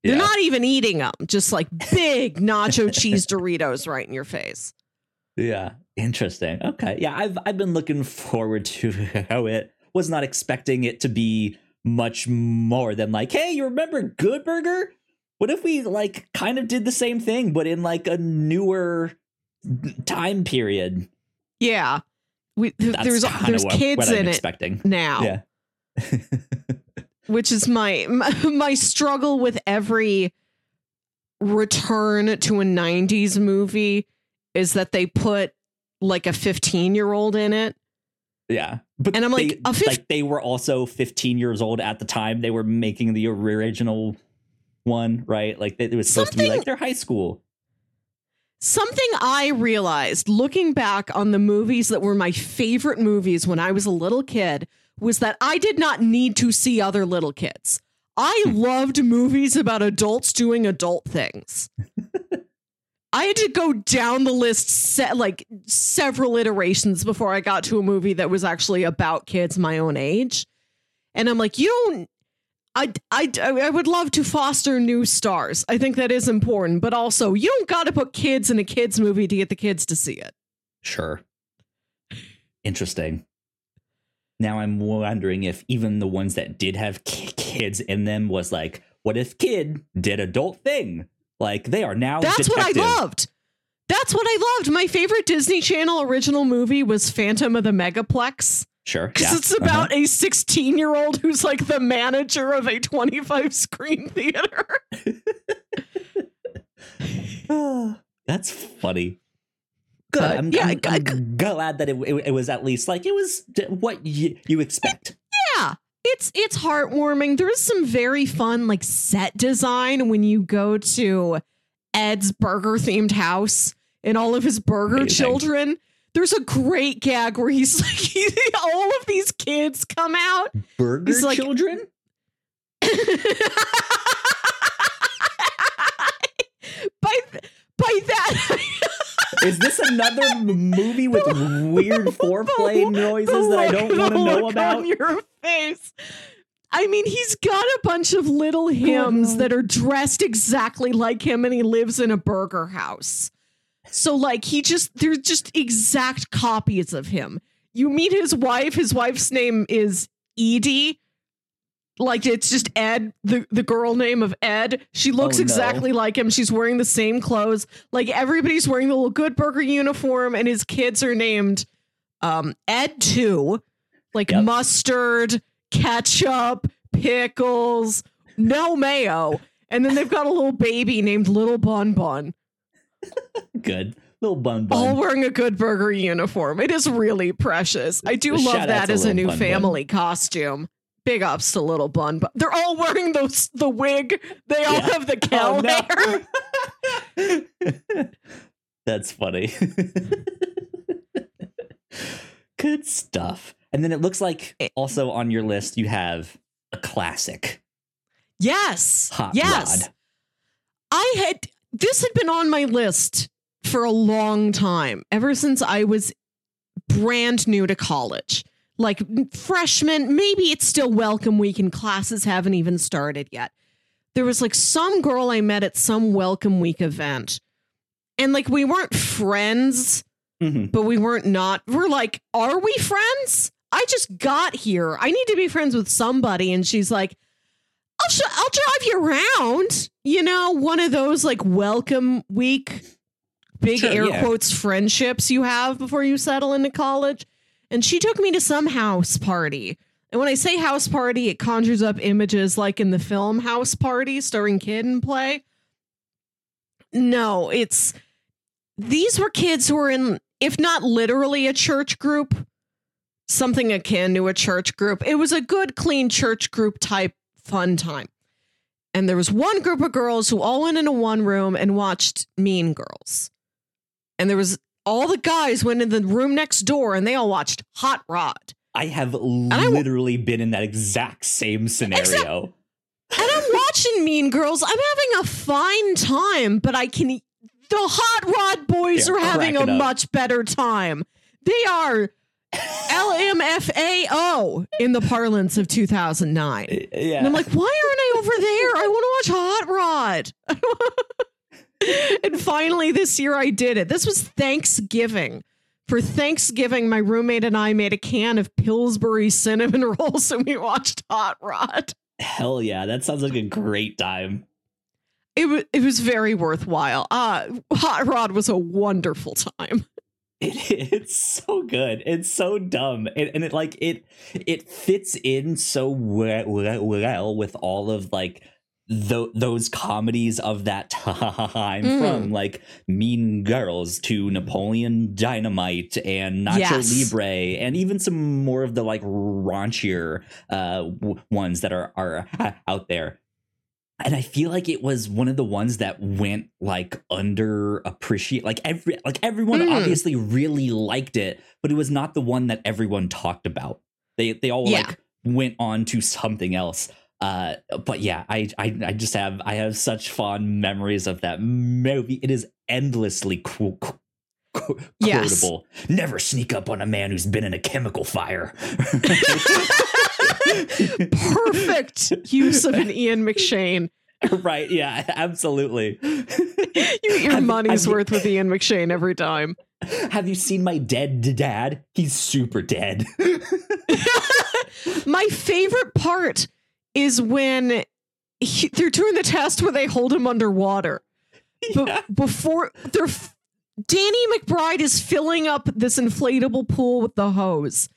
yeah. they're not even eating them just like big nacho cheese doritos right in your face yeah interesting okay yeah i've i've been looking forward to how it was not expecting it to be much more than like hey you remember good burger what if we like kind of did the same thing but in like a newer time period. Yeah. We, th- there's there's what, kids what in expecting. it now. Yeah. which is my, my my struggle with every return to a 90s movie is that they put like a 15 year old in it. Yeah. But and I'm like, they, like they were also 15 years old at the time they were making the original one, right? Like it was supposed Something, to be like their high school. Something I realized looking back on the movies that were my favorite movies when I was a little kid was that I did not need to see other little kids. I hmm. loved movies about adults doing adult things. I had to go down the list se- like several iterations before I got to a movie that was actually about kids my own age. And I'm like, you don't I, I, I would love to foster new stars. I think that is important, but also you don't got to put kids in a kids movie to get the kids to see it. Sure. Interesting. Now I'm wondering if even the ones that did have kids in them was like, what if kid did adult thing? Like they are now. That's detective. what I loved. That's what I loved. My favorite Disney Channel original movie was Phantom of the Megaplex. Sure. Because yeah. it's about uh-huh. a 16 year old who's like the manager of a 25 screen theater. That's funny. Good. I'm, yeah, I'm, I, I'm glad that it, it, it, was at least like it was what you, you expect. Yeah. It's it's heartwarming. There's some very fun like set design when you go to Ed's burger themed house and all of his burger Amazing. children there's a great gag where he's like, all of these kids come out. Burger he's like, children? by, by that. Is this another movie with weird foreplay noises that I don't want to know about? Your face. I mean, he's got a bunch of little hymns that are dressed exactly like him, and he lives in a burger house. So like he just they're just exact copies of him. You meet his wife, his wife's name is Edie. Like it's just Ed, the, the girl name of Ed. She looks oh, no. exactly like him. She's wearing the same clothes. Like everybody's wearing the little good burger uniform, and his kids are named um Ed too. Like yep. mustard, ketchup, pickles, no mayo. And then they've got a little baby named Little Bun Bun. Good. Little bun bun. All wearing a good burger uniform. It is really precious. I do love that as a new family bun. costume. Big ups to little bun, but they're all wearing those the wig. They all yeah. have the cow oh, no. hair. That's funny. good stuff. And then it looks like eh. also on your list you have a classic. Yes. Hot yes. Rod. I had this had been on my list for a long time, ever since I was brand new to college. Like freshman, maybe it's still welcome week and classes haven't even started yet. There was like some girl I met at some welcome week event. And like we weren't friends, mm-hmm. but we weren't not. We're like, are we friends? I just got here. I need to be friends with somebody. And she's like, I'll sh- I'll drive you around. You know, one of those like welcome week, big sure, air yeah. quotes friendships you have before you settle into college. And she took me to some house party. And when I say house party, it conjures up images like in the film House Party starring Kid and Play. No, it's these were kids who were in, if not literally a church group, something akin to a church group. It was a good, clean church group type fun time. And there was one group of girls who all went into one room and watched Mean Girls. And there was all the guys went in the room next door and they all watched Hot Rod. I have literally been in that exact same scenario. and I'm watching Mean Girls. I'm having a fine time, but I can. The Hot Rod boys are having a up. much better time. They are LMFAO in the parlance of 2009. Yeah. And I'm like, why aren't I over there? I want to watch Hot Rod. and finally, this year I did it. This was Thanksgiving. For Thanksgiving, my roommate and I made a can of Pillsbury cinnamon rolls and we watched Hot Rod. Hell yeah. That sounds like a great time. It, w- it was very worthwhile. Uh, Hot Rod was a wonderful time. It, it's so good. It's so dumb, and, and it like it it fits in so well, well with all of like th- those comedies of that time, mm. from like Mean Girls to Napoleon Dynamite and Nacho yes. Libre, and even some more of the like raunchier uh, w- ones that are are out there and I feel like it was one of the ones that went like under appreciate like every like everyone mm. obviously really liked it, but it was not the one that everyone talked about. They they all yeah. like went on to something else. Uh, but yeah, I, I I just have I have such fond memories of that movie. It is endlessly cool. Qu- Yes. quotable. Never sneak up on a man who's been in a chemical fire. Perfect use of an Ian McShane. right? Yeah, absolutely. You get your Have- money's have you- worth with Ian McShane every time. Have you seen my dead dad? He's super dead. My favorite part is when he, they're doing the test where they hold him underwater. But Yeah. before they're Danny McBride is filling up this inflatable pool with the hose.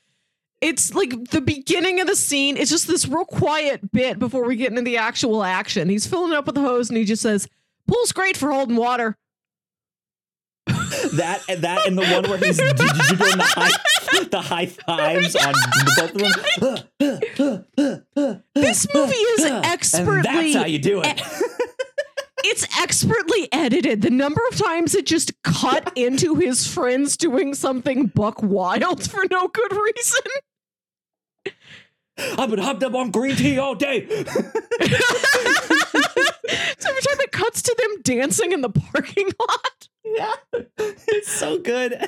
It's like the beginning of the scene. It's just this real quiet bit before we get into the actual action. He's filling it up with the hose and he just says, "Pool's great for holding water." that and that and the one where he's doing the high the high fives on both of them. This movie is And expertly that's how you do it. it's expertly edited. The number of times it just cut into his friends doing something buck wild for no good reason. I've been hopped up on green tea all day. So every time it cuts to them dancing in the parking lot. yeah, it's so good.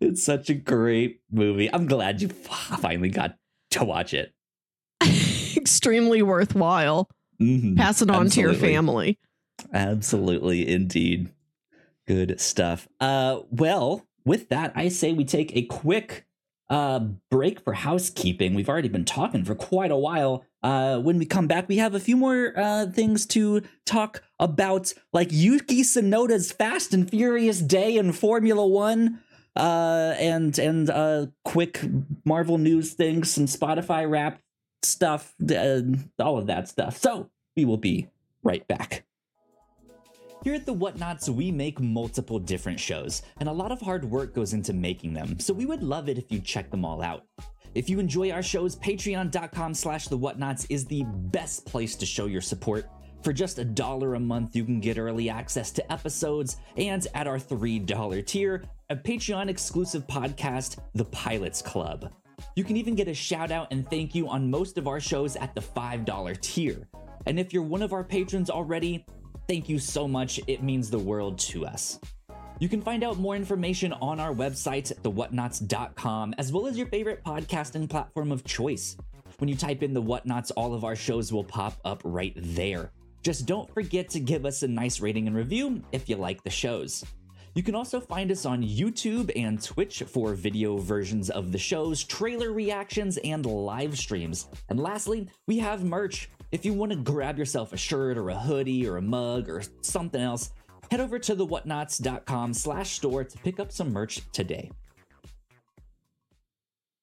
it's such a great movie. I'm glad you finally got to watch it. Extremely worthwhile. Mhm. Pass it on to your family. Absolutely, indeed. Good stuff. Uh, well, with that, I say we take a quick uh break for housekeeping. We've already been talking for quite a while. Uh, when we come back, we have a few more uh things to talk about, like Yuki Tsunoda's Fast and Furious Day in Formula One. Uh, and and uh, quick Marvel news things, some Spotify rap stuff, uh, all of that stuff. So we will be right back. Here at the Whatnots, we make multiple different shows, and a lot of hard work goes into making them, so we would love it if you check them all out. If you enjoy our shows, patreon.com slash the whatnots is the best place to show your support. For just a dollar a month, you can get early access to episodes, and at our $3 tier, a Patreon exclusive podcast, The Pilots Club. You can even get a shout out and thank you on most of our shows at the $5 tier. And if you're one of our patrons already, thank you so much. It means the world to us. You can find out more information on our website, thewhatnots.com, as well as your favorite podcasting platform of choice. When you type in the whatnots, all of our shows will pop up right there. Just don't forget to give us a nice rating and review if you like the shows. You can also find us on YouTube and Twitch for video versions of the shows, trailer reactions, and live streams. And lastly, we have merch. If you want to grab yourself a shirt or a hoodie or a mug or something else, head over to thewhatnots.com slash store to pick up some merch today.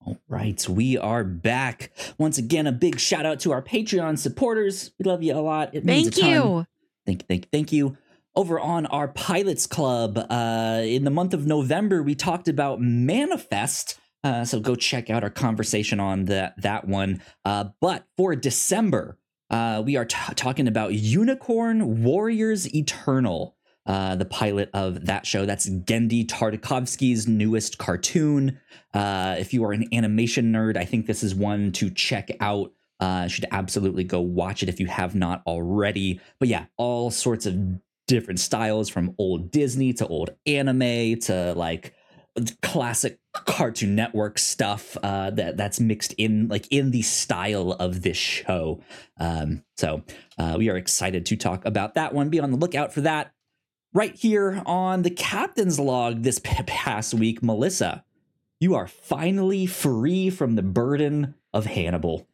All right, we are back. Once again, a big shout out to our Patreon supporters. We love you a lot. It means Thank a ton. you. Thank, thank, thank you. Over on our Pilots Club, uh, in the month of November, we talked about Manifest. Uh, so go check out our conversation on that that one. Uh, but for December, uh, we are t- talking about Unicorn Warriors Eternal, uh, the pilot of that show. That's Genndy Tartakovsky's newest cartoon. Uh, if you are an animation nerd, I think this is one to check out. Uh, should absolutely go watch it if you have not already. But yeah, all sorts of different styles from old Disney to old anime to like classic Cartoon Network stuff uh, that that's mixed in like in the style of this show. Um, so uh, we are excited to talk about that one. Be on the lookout for that right here on the captain's log this past week. Melissa, you are finally free from the burden of Hannibal.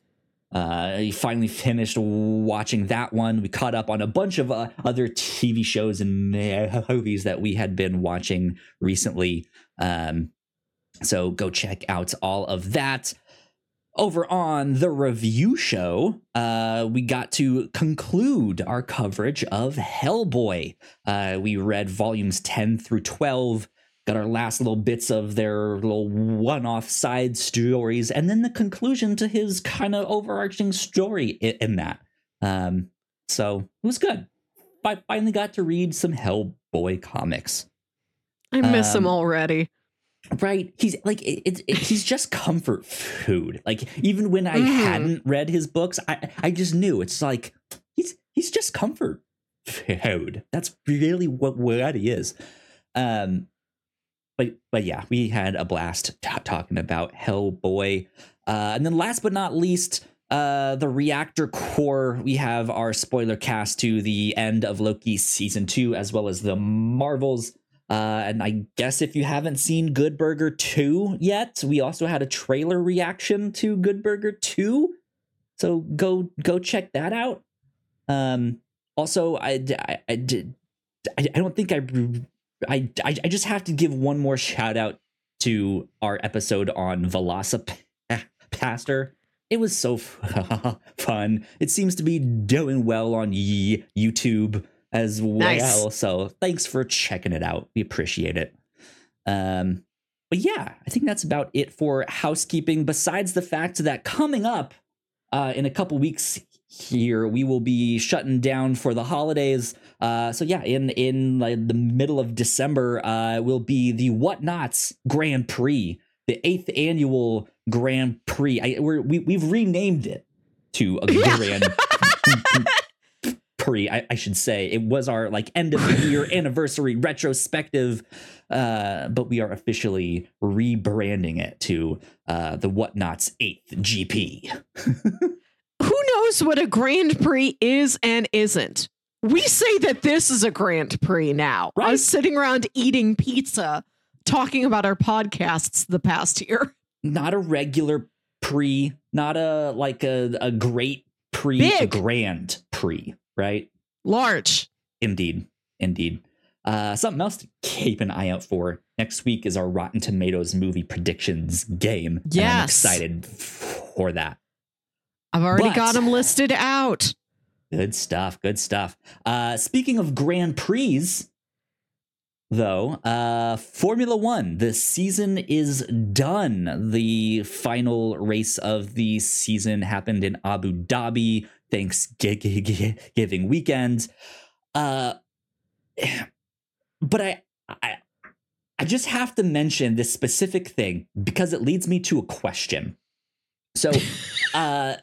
Uh, you finally finished watching that one. We caught up on a bunch of uh, other TV shows and movies that we had been watching recently. Um, so go check out all of that. Over on the review show, uh, we got to conclude our coverage of Hellboy. Uh, we read volumes 10 through 12, got our last little bits of their little one off side stories, and then the conclusion to his kind of overarching story in, in that. Um, so it was good. I finally got to read some Hellboy comics. I miss him Um, already. right. He's like it, it, it, he's just comfort food. Like even when i mm. hadn't read his books i i just knew. It's like he's he's just comfort food. That's really what what he is. Um but but yeah we had a blast t- talking about hellboy. Uh and then last but not least uh, the reactor core, we have our spoiler cast to the end of Loki season two, as well as the Marvels. Uh, and I guess if you haven't seen Good Burger 2 yet, we also had a trailer reaction to Good Burger 2. So go go check that out. Um, also, I, I, I did. I, I don't think I, I I just have to give one more shout out to our episode on Velocipastor. It was so fun. It seems to be doing well on YouTube as well. Nice. So thanks for checking it out. We appreciate it. Um, but yeah, I think that's about it for housekeeping. Besides the fact that coming up uh, in a couple weeks here, we will be shutting down for the holidays. Uh, so yeah, in in like the middle of December, uh, will be the Whatnots Grand Prix, the eighth annual Grand Prix. I, we're, we we've renamed it to a Grand pre I, I, should say. It was our like end of the year anniversary retrospective uh but we are officially rebranding it to uh the whatnots eighth gp who knows what a grand prix is and isn't? We say that this is a grand prix now. Right? us sitting around eating pizza talking about our podcasts the past year. Not a regular pre not a like a, a great pre Big. a grand pre right? Large. Indeed. Indeed. Uh, something else to keep an eye out for next week is our Rotten Tomatoes movie predictions game. Yes. I'm excited for that. I've already but, got them listed out. Good stuff. Good stuff. Uh, speaking of Grand Prix, though, uh, Formula One, the season is done. The final race of the season happened in Abu Dhabi Thanksgiving weekend. Uh, but I, I, I just have to mention this specific thing because it leads me to a question. So, uh,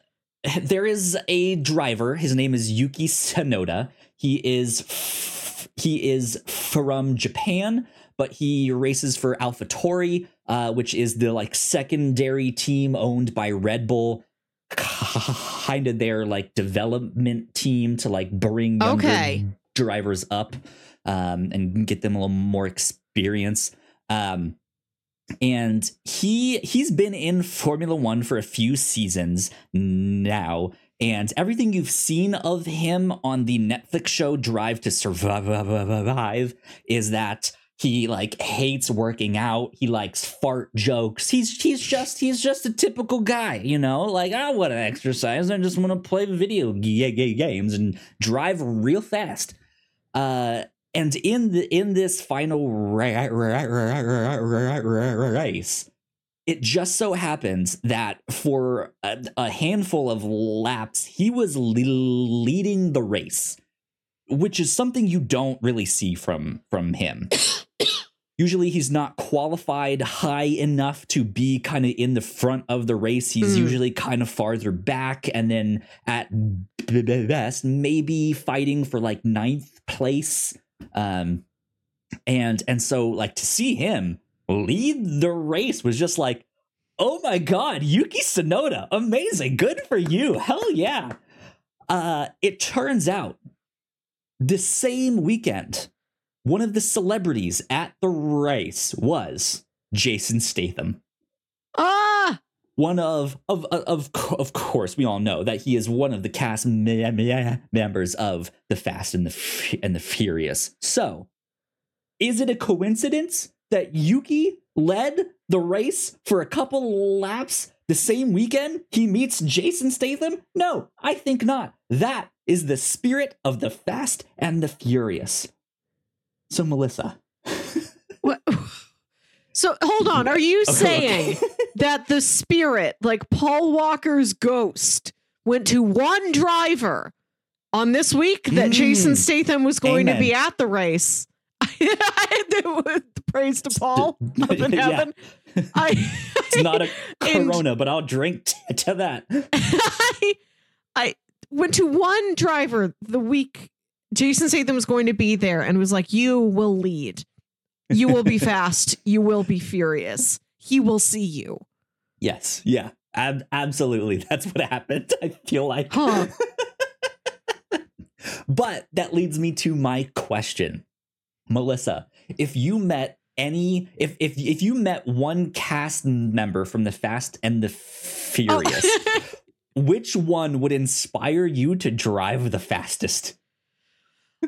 there is a driver. His name is Yuki Tsunoda. He is f- he is from Japan, but he races for AlphaTauri, uh, which is the like secondary team owned by Red Bull kind of their like development team to like bring younger okay. drivers up um, and get them a little more experience. Um, and he he's been in Formula One for a few seasons now, and everything you've seen of him on the Netflix show Drive to Survive is that he like hates working out he likes fart jokes he's he's just he's just a typical guy you know like i want to exercise i just want to play video games and drive real fast uh and in the in this final race it just so happens that for a, a handful of laps he was leading the race which is something you don't really see from from him usually he's not qualified high enough to be kind of in the front of the race. He's mm. usually kind of farther back, and then at best, maybe fighting for like ninth place. Um, and and so like to see him lead the race was just like, oh my god, Yuki Tsunoda, amazing, good for you, hell yeah. Uh, it turns out the same weekend one of the celebrities at the race was Jason Statham. Ah! One of of of of course we all know that he is one of the cast members of the Fast and the and the Furious. So, is it a coincidence that Yuki led the race for a couple laps the same weekend he meets Jason Statham? No, I think not. That is the spirit of the Fast and the Furious. So, Melissa. what? So, hold on. Are you saying that the spirit, like Paul Walker's ghost, went to one driver on this week that mm. Jason Statham was going Amen. to be at the race? I, praise to Paul up in heaven. Yeah. I, It's not a and- corona, but I'll drink t- to that. I, I went to one driver the week Jason Statham was going to be there and was like, "You will lead. You will be fast. You will be furious. He will see you." Yes. Yeah. Ab- absolutely. That's what happened. I feel like. Huh. but that leads me to my question. Melissa, if you met any if if if you met one cast member from the Fast and the Furious, Oh. which one would inspire you to drive the fastest?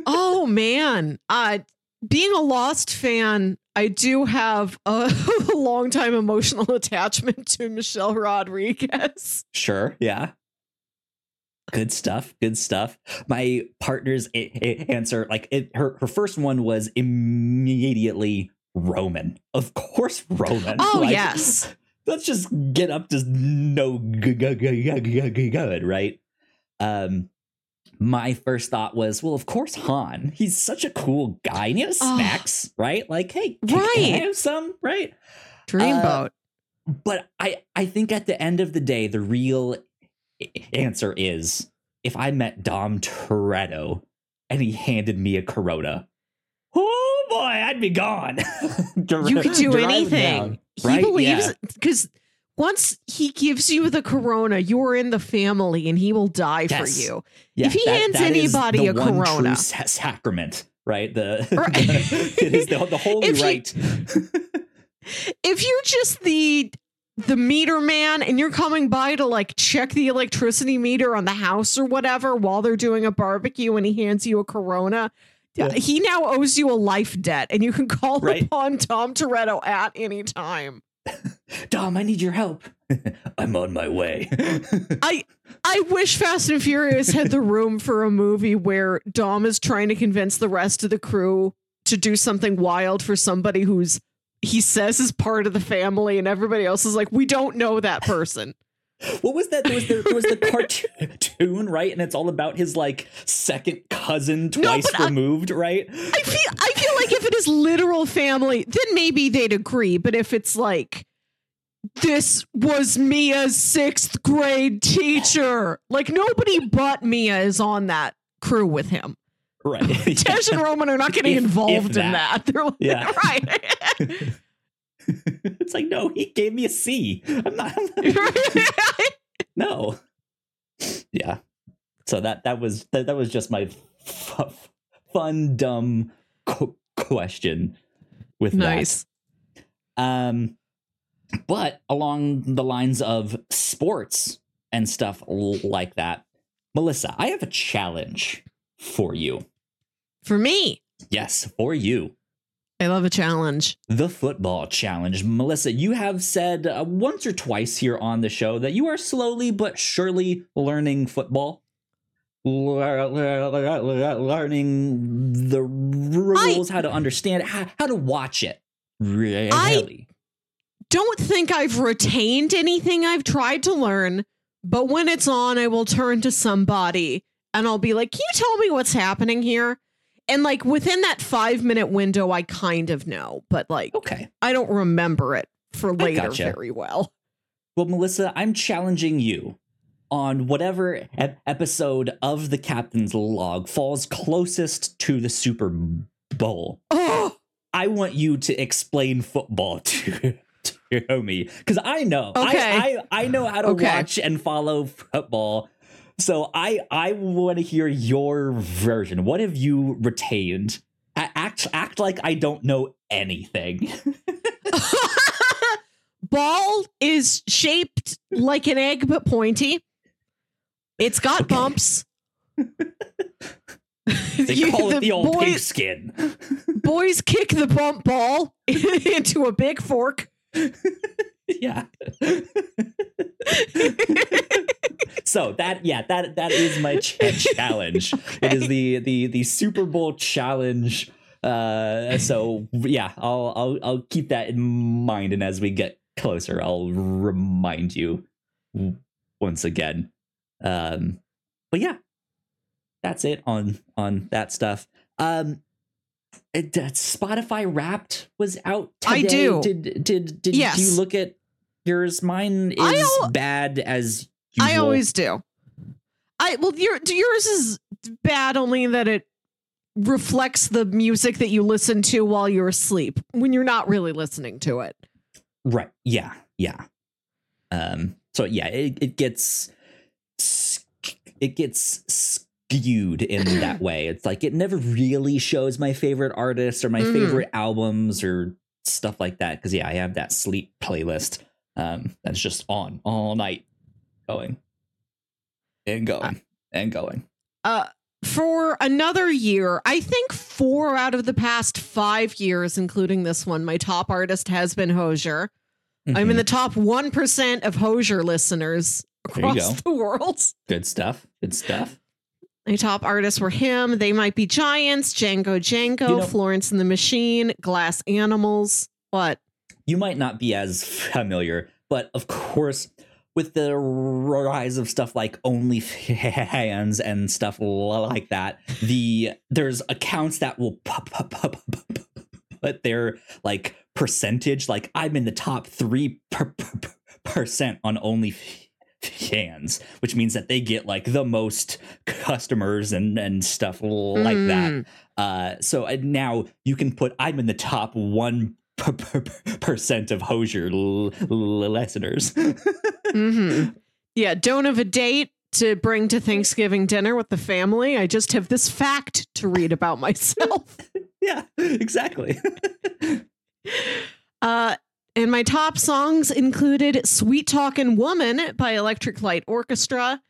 Oh man. Uh being a Lost fan, I do have a long time emotional attachment to Michelle Rodriguez. Sure. Yeah. Good stuff. Good stuff. My partner's a- a- answer, like it, her, her first one was immediately Roman. Of course, Roman. Oh Like, yes. Let's just get up to no good, right? Um, my first thought was, well, of course, Han. He's such a cool guy, and he has Oh. snacks, right? Like, hey, can, can I have some, right? Dreamboat. Uh, but I I think at the end of the day, the real answer is if I met Dom Toretto and he handed me a Corona, oh boy, I'd be gone. you could do anything. down, he right? believes Yeah. Once he gives you the corona, you're in the family and he will die Yes. for you. Yeah, If he hands that anybody the a Corona- sacrament, right? The, Right. it is the, the holy If you- If you're just the the meter man and you're coming by to like check the electricity meter on the house or whatever while they're doing a barbecue and he hands you a corona, Yeah. he now owes you a life debt and you can call Right. upon Dom Toretto at any time. Dom, I need your help. I'm on my way. I I wish Fast and Furious had the room for a movie where Dom is trying to convince the rest of the crew to do something wild for somebody who's he says is part of the family and everybody else is like we don't know that person. What was that? There was the, there was the cartoon, right? And it's all about his like second cousin No, twice I- removed, right? I feel I feel like if it is literal family, then maybe they'd agree, but if it's like this was Mia's 6th grade teacher, like nobody but Mia is on that crew with him. Right. Tej and Roman are not getting If- if involved in that. that. They're like, Yeah. right. It's like no, he gave me a C. I'm not. I'm not no. Yeah. So that that was that, that was just my f- fun dumb qu- question with that. nice. Um, but along the lines of sports and stuff like that, Melissa, I have a challenge for you. For me, Yes, for you. I love a challenge. The football challenge. Melissa, you have said uh, once or twice here on the show that you are slowly but surely learning football. Lear- lear- lear- lear- Learning the rules, how to understand it, how, how to watch it. Really? I Don't think I've retained anything I've tried to learn, but when it's on, I will turn to somebody and I'll be like, Can you tell me what's happening here? And like within that five minute window, I kind of know, but like okay. I don't remember it for later gotcha. very well. Well, Melissa, I'm challenging you on whatever ep- episode of the Captain's Log falls closest to the Super Bowl. Oh, I want you to explain football to, to me because I know. Okay. I, I I know how to Okay. watch and follow football. So I I want to hear your version. What have you retained? Act act like I don't know anything. Ball is shaped like an egg but pointy. It's got Okay. bumps. They You- call it the old boy- pigskin. boys kick the bump ball into a big fork. yeah. so that yeah that that is my ch- challenge. It is the the the Super Bowl challenge. Uh, so yeah, I'll I'll I'll keep that in mind, and as we get closer, I'll remind you once again. Um, but yeah, that's it on on that stuff. Um, it, uh, Spotify Wrapped was out today. I do. Did did did Yes. you look at yours? Mine is bad as usual. I always do. I well, your yours is bad only that it reflects the music that you listen to while you're asleep when you're not really listening to it. right. Yeah, yeah. Um. So yeah, it, it gets it gets skewed in that way. It's like it never really shows my favorite artists or my Mhm. favorite albums or stuff like that. Because yeah, I have that sleep playlist um that's just on all night, going and going and going. Uh, for another year, I think four out of the past five years, including this one, my top artist has been Hozier. I'm in Mhm. the top 1% of Hozier listeners across the world. good stuff. Good stuff. My top artists were him. They might be Giants, Django Django, You know- Florence and the Machine, Glass Animals. What? you might not be as familiar, but of course, with the rise of stuff like OnlyFans and stuff like that, the there's accounts that will put their like percentage, like I'm in the top three per, per- percent on OnlyFans, which means that they get like the most customers and and stuff like that. Mm. Uh, so now you can put I'm in the top one per- per- percent of Hozier l- l- listeners. hmm Yeah, don't have a date to bring to Thanksgiving dinner with the family. I just have this fact to read about myself. yeah, exactly. Uh, and my top songs included Sweet Talkin' Woman by Electric Light Orchestra,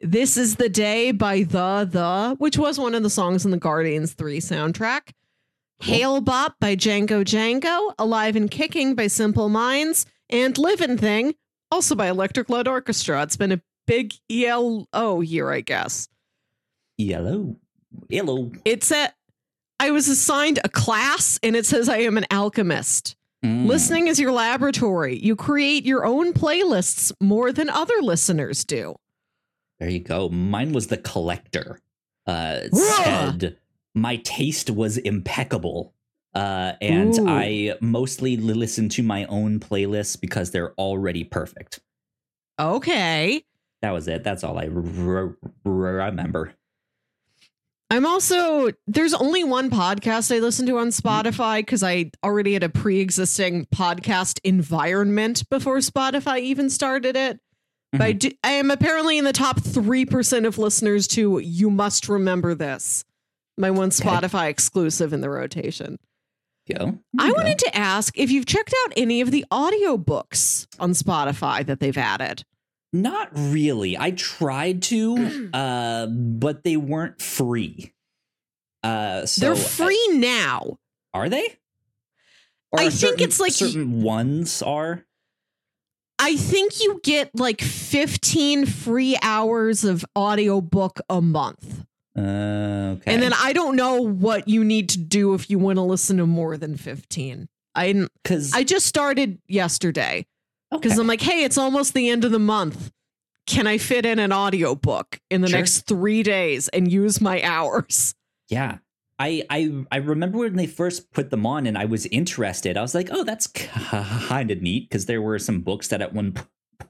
This Is the Day by The The, which was one of the songs in the Guardians 3 soundtrack, Hail Bop by Django Django, Alive and Kicking by Simple Minds, and Livin' Thing, also by Electric Light Orchestra. It's been a big ELO year, I guess. Yellow, yellow. It's a I was assigned a class and it says I am an alchemist. Mm. Listening is your laboratory. You create your own playlists more than other listeners do. There you go. Mine was the collector. Uh, it said my taste was impeccable. Uh, and Ooh. I mostly listen to my own playlists because they're already perfect. Okay. That was it. That's all I r- r- remember. I'm also, there's only one podcast I listen to on Spotify because I already had a pre existing podcast environment before Spotify even started it. But I, do, I am apparently in the top 3% of listeners to You Must Remember This, my one Okay. Spotify exclusive in the rotation. Go. I wanted to ask if you've checked out any of the audiobooks on Spotify that they've added. Not really. I tried to, uh, but they weren't free. Uh, so They're I- free now. are they? Or I are think certain- it's like- certain ones are. I think you get like 15 free hours of audiobook a month. Uh, okay. And then I don't know what you need to do if you want to listen to more than 15. I because I just started yesterday because okay. I'm like, hey, it's almost the end of the month. Can I fit in an audiobook in the Sure. next three days and use my hours? yeah. I, I I remember when they first put them on and I was interested. I was like, oh, that's kind of neat because there were some books that at one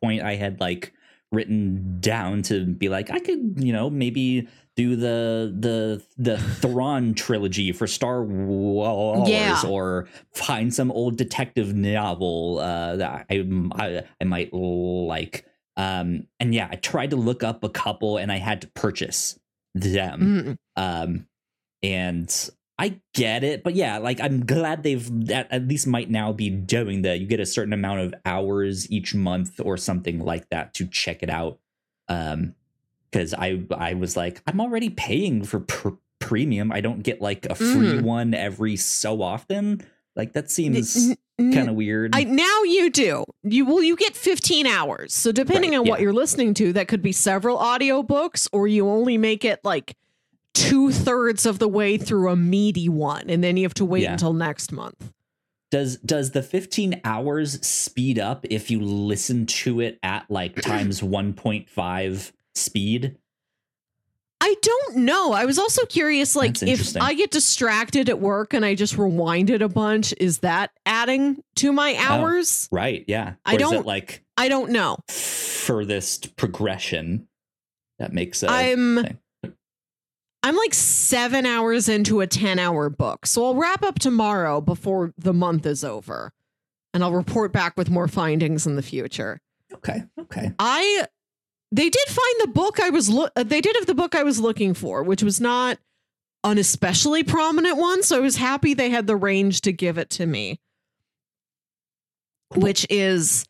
point I had like written down to be like, I could, you know, maybe do the the the Thrawn trilogy for Star Wars Yeah. or find some old detective novel uh, that I, I I might like. Um, and yeah, I tried to look up a couple and I had to purchase them. Mm. Um, and I get it, but yeah, like I'm glad they've that at least might now be doing that. You get a certain amount of hours each month or something like that to check it out. Um, because I I was like I'm already paying for pr- premium. I don't get like a free Mm. one every so often. Like that seems kind of weird. I now you do. You will you get 15 hours. So depending Right, on what you're listening to, that could be several audiobooks or you only make it like two thirds of the way through a meaty one, and then you have to wait Yeah. until next month. does does the 15 hours speed up if you listen to it at like times 1.5 speed I don't know. I was also curious, like, if. I get distracted at work and I just rewind it a bunch, is that adding to my oh, hours? Right. Yeah. I Or is don't- it like I don't know. furthest progression that makes a I'm thing. I'm like seven hours into a 10 hour book. So I'll wrap up tomorrow before the month is over. And I'll report back with more findings in the future. Okay. Okay. I they did find the book I was look uh, they did have the book I was looking for, which was not an especially prominent one, so I was happy they had the range to give it to me. Which is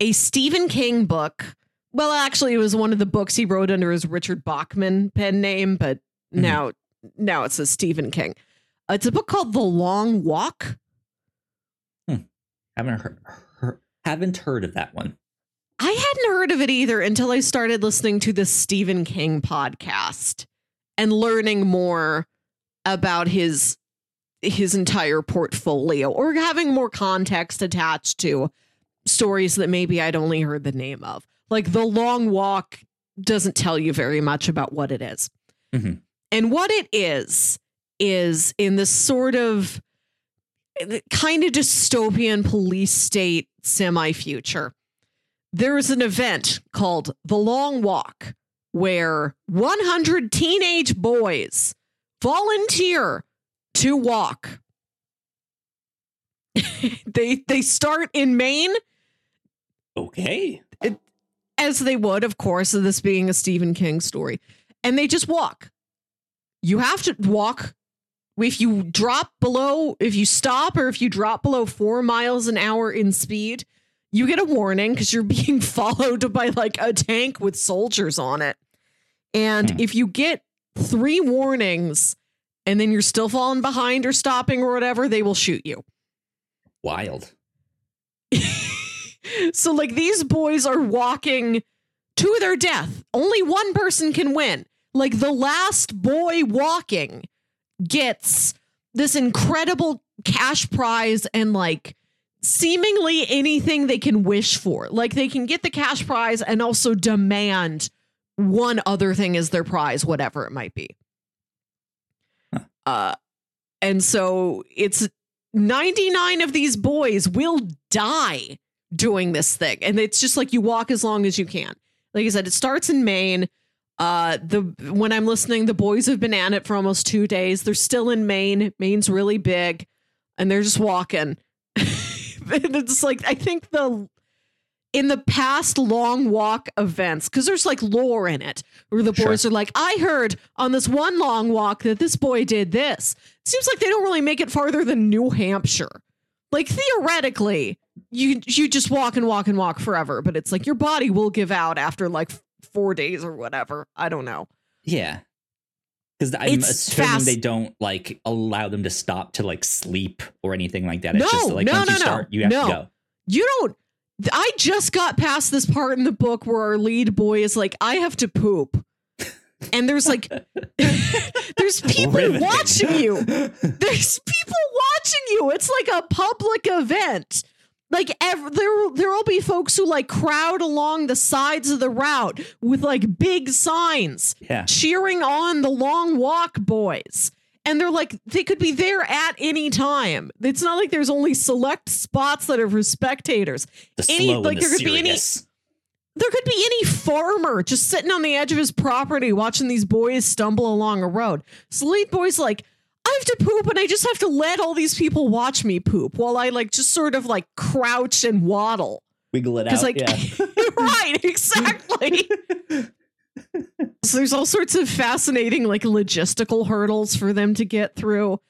a Stephen King book. Well, actually, it was one of the books he wrote under his Richard Bachman pen name, but Mhm. now now it says Stephen King. It's a book called The Long Walk. Haven't heard, heard haven't heard of that one. I hadn't heard of it either until I started listening to the Stephen King podcast and learning more about his his entire portfolio or having more context attached to stories that maybe I'd only heard the name of. Like The Long Walk doesn't tell you very much about what it is. Mhm. And what it is is in this sort of eh, kind of dystopian police state semi future there is an event called the Long Walk where 100 teenage boys volunteer to walk. they they start in Maine Okay. as they would, of course, this being a Stephen King story, and they just walk. You have to walk. If you drop below, if you stop or if you drop below four miles an hour in speed, you get a warning because you're being followed by like a tank with soldiers on it. And Hmm. if you get three warnings and then you're still falling behind or stopping or whatever, they will shoot you. Wild. so like these boys are walking to their death. Only one person can win. Like the last boy walking gets this incredible cash prize and like seemingly anything they can wish for. Like they can get the cash prize and also demand one other thing as their prize, whatever it might be. Huh. Uh and so it's 99 of these boys will die doing this thing. And it's just like you walk as long as you can. Like I said, it starts in Maine. Uh the when I'm listening, the boys have been at it for almost two days. They're still in Maine. Maine's really big, and they're just walking. and it's like I think the in the past long walk events, because there's like lore in it, where the Sure. boys are like, I heard on this one long walk that this boy did this. Seems like they don't really make it farther than New Hampshire. Like theoretically, you you just walk and walk and walk forever, but it's like your body will give out after like four days or whatever. I don't know. Yeah. Because I'm It's assuming fast- they don't like allow them to stop to like sleep or anything like that. It's No, just like no, once no, you no, start, you have to go. You don't. I just got past this part in the book where our lead boy is like, I have to poop. And there's like, there's people Riveting. watching you. There's people watching you. It's like a public event. Like ev- there, there will be folks who like crowd along the sides of the route with like big signs yeah. cheering on the long walk boys. And they're like, they could be there at any time. It's not like there's only select spots that are for spectators. The any- like, the there could be any- There could be any farmer just sitting on the edge of his property watching these boys stumble along a road. So lead boy's like, I have to poop and I just have to let all these people watch me poop while I like just sort of like crouch and waddle. Wiggle it out. Like yeah. right, exactly. so there's all sorts of fascinating like logistical hurdles for them to get through.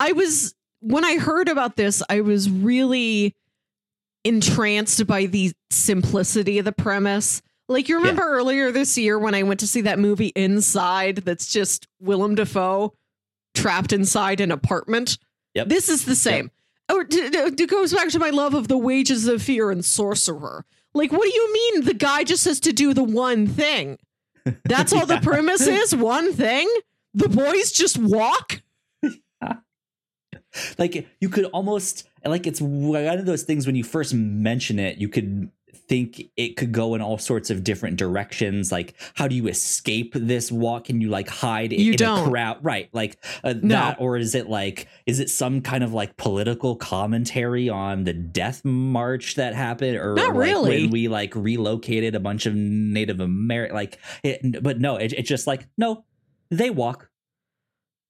I was when I heard about this, I was really entranced by the simplicity of the premise. Like you remember earlier this year when I went to see that movie Inside that's just Willem Dafoe trapped inside an apartment. Yep. This is the same. Oh, d- d- it goes back to my love of the wages of fear and sorcerer. Like, what do you mean the guy just has to do the one thing? That's all the premise is? One thing? The boys just walk? like you could almost like it's one of those things when you first mention it, you could think it could go in all sorts of different directions. Like, how do you escape this walk? Can you like hide You in don't. a crowd? Right. Like uh, No. that, or is it like, is it some kind of like political commentary on the death march that happened? Or Not like, really. when we like relocated a bunch of Native American, like, it, but no, it, it's just like, no, they walk.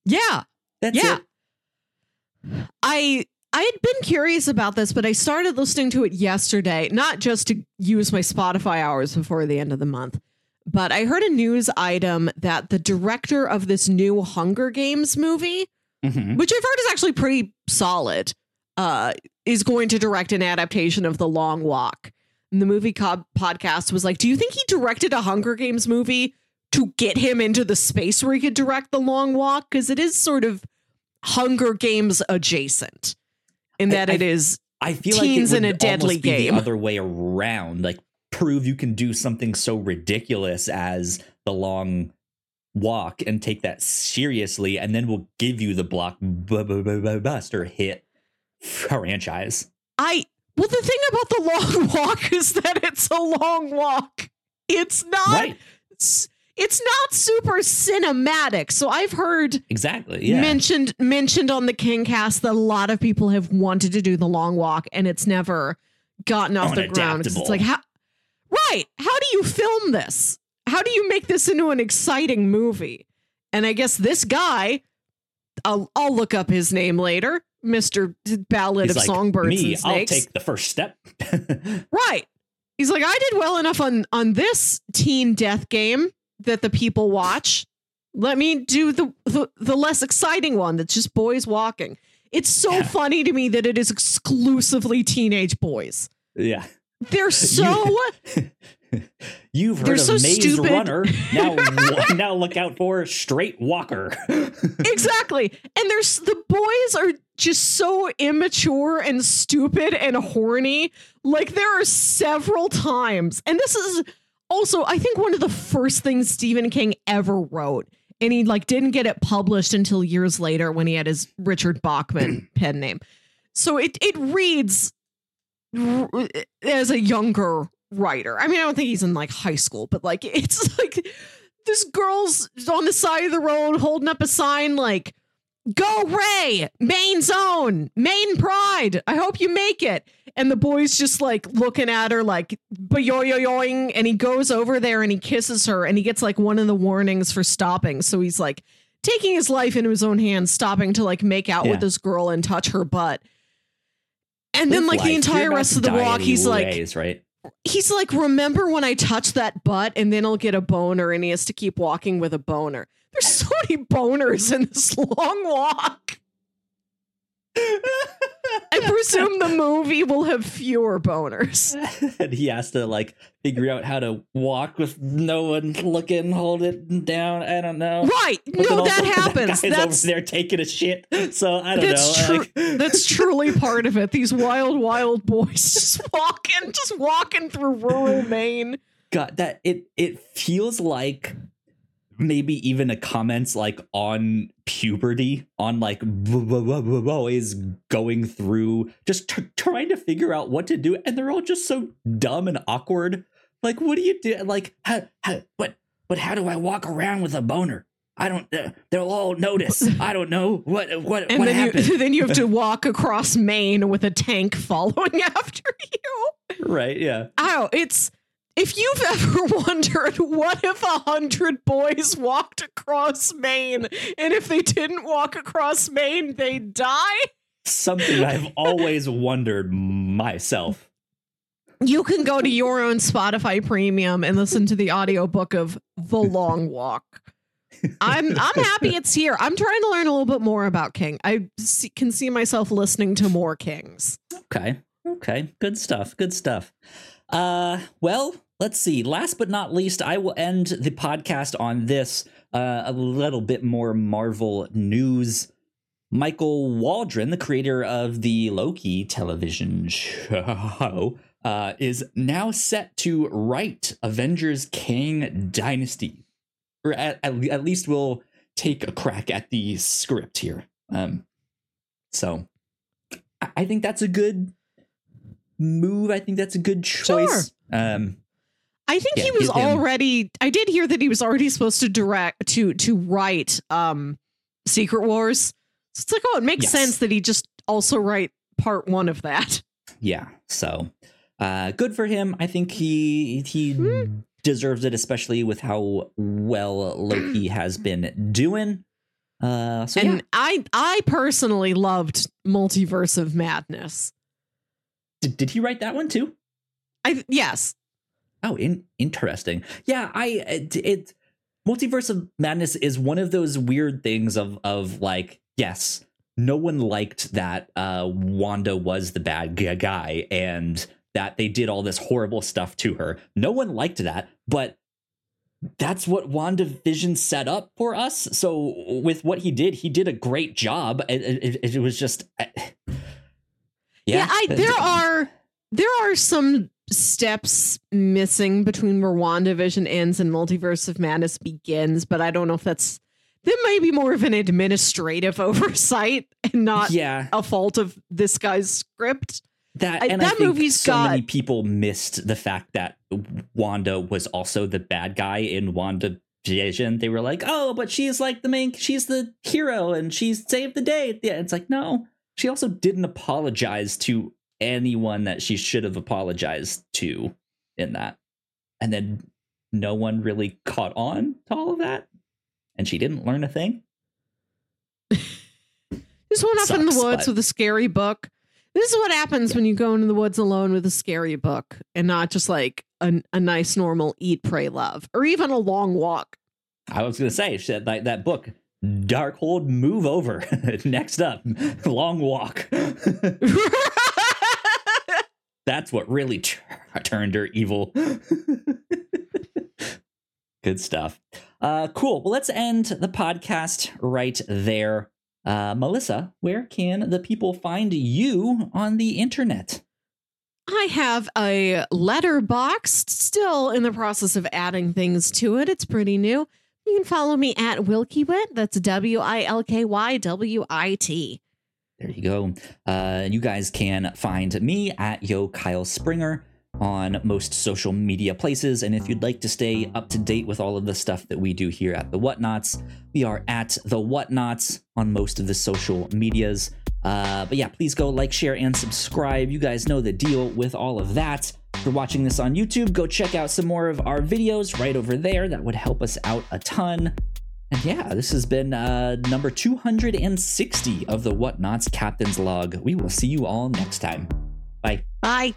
Yeah. That's Yeah. it. I I had been curious about this, but I started listening to it yesterday, not just to use my Spotify hours before the end of the month, but I heard a news item that the director of this new Hunger Games movie, Mhm. which I've heard is actually pretty solid, uh, is going to direct an adaptation of The Long Walk. And the movie co- podcast was like, "Do you think he directed a Hunger Games movie to get him into the space where he could direct The Long Walk? Because it is sort of Hunger Games adjacent in that I- it is I feel Teens like it in a deadly be game. the other way around. Like prove you can do something so ridiculous as the long walk and take that seriously, and then we'll give you the blockbuster hit franchise. I well the thing about the long walk is that it's a long walk. It's not Right? It's not super cinematic. So I've heard Exactly. Yeah. mentioned mentioned on the King cast that a lot of people have wanted to do the long walk and it's never gotten off oh, the ground. it's like how right how do you film this how do you make this into an exciting movie and i guess this guy i'll, I'll look up his name later mr ballad He's of like, songbirds Me, and I'll take the first step. right he's like i did well enough on on this teen death game that the people watch let me do the the, the less exciting one that's just boys walking it's so Yeah. funny to me that it is exclusively teenage boys yeah. they're so You've heard They're of so Maze stupid. Runner. Now, now look out for Straight Walker. exactly and there's the boys are just so immature and stupid and horny like there are several times and this is also i think one of the first things stephen king ever wrote and he like didn't get it published until years later when he had his richard bachman pen name. So it it reads as a younger writer. I mean i don't think he's in like high school but like it's like this girl's on the side of the road holding up a sign like go ray main zone main pride. I hope you make it and the boy's just like looking at her like yoing and he goes over there and he kisses her and he gets like one of the warnings for stopping so he's like taking his life into his own hands stopping to like make out with this girl and touch her butt and then like Life, the entire rest of the walk he's like right? he's like, remember when I touched that butt and then he'll get a boner and he has to keep walking with a boner. There's so many boners in this long walk. I presume the movie will have fewer boners. and he has to like figure out how to walk with no one looking, hold it down. I don't know. Right. But No, that happens. guy's That's over there taking a shit. So I don't That's know. like- that's truly part of it. These wild, wild boys just walking, just walking through rural Maine. God, that it it feels like maybe even a comments like on puberty, on like boys going through just tr- trying to figure out what to do, and they're all just so dumb and awkward. Like, what do you do? Like, how, how, what, but how do I walk around with a boner? I don't. Uh, they'll all notice. I don't know what what And what then happened. you then you have to walk across Maine with a tank following after you. right? Yeah. Oh, it's if you've ever wondered what if a hundred boys walked across Maine and if they didn't walk across Maine, they'd die. Something I've always wondered myself. You can go to your own Spotify premium and listen to the audiobook of The Long Walk. I'm I'm happy it's here. I'm trying to learn a little bit more about King. I see, can see myself listening to more Kings. Okay. Okay. Good stuff. Good stuff. Uh well, let's see. Last but not least, I will end the podcast on this uh, a little bit more Marvel news. Michael Waldron, the creator of the Loki television show, uh, is now set to write Avengers Kang Dynasty. Or at, at, at least we'll take a crack at the script here. Um, so I- I think that's a good move. I think that's a good choice. Sure. Um, I think Yeah, he was already I did hear that he was already supposed to direct to to write um Secret Wars. So it's like, oh, it makes Yes. sense that he just also write part one of that. yeah. So uh, good for him. I think he he Hmm. deserves it, especially with how well Loki has been doing. Uh, so and yeah. I I personally loved Multiverse of Madness. Did, did he write that one too? I yes. Oh, in, interesting. Yeah, I it, it Multiverse of Madness is one of those weird things of of like yes, no one liked that uh Wanda was the bad guy and that they did all this horrible stuff to her. No one liked that, but that's what WandaVision set up for us. So with what he did, he did a great job. It, it, it was just uh, Yeah, I there are there are some steps missing between where WandaVision ends and Multiverse of Madness begins, but I don't know if that's that may be more of an administrative oversight and not yeah a fault of this guy's script. that I- and I that think movie's so many people missed the fact that Wanda was also the bad guy in Wanda Vision. They were like, "Oh, but she's like the main she's the hero and she's saved the day." Yeah, it's like, "No. She also didn't apologize to anyone that she should have apologized to in that." And then no one really caught on to all of that. And she didn't learn a thing. Just went up in the woods but- with a scary book. This is what happens when you go into the woods alone with a scary book and not just like a, a nice normal eat, pray, love, or even a long walk. I was going to say, like that book, Darkhold, move over. Next up, Long Walk. That's what really t- turned her evil. Good stuff. Uh, cool. Well, let's end the podcast right there. Uh, Melissa, where can the people find you on the internet? I have a Letterboxd still in the process of adding things to it. It's pretty new. You can follow me at Wilkywit. That's W I L K Y W I T. There you go. Uh, you guys can find me at Yo Kyle Springer on most social media places. And if you'd like to stay up to date with all of the stuff that we do here at the Whatnots, we are at the Whatnots on most of the social medias. Uh, but yeah, please go like, share, and subscribe. You guys know the deal with all of that. If you're watching this on YouTube, go check out some more of our videos right over there. That would help us out a ton. Yeah, this has been uh, number 260 of the Whatnots Captain's Log. We will see you all next time. Bye. Bye.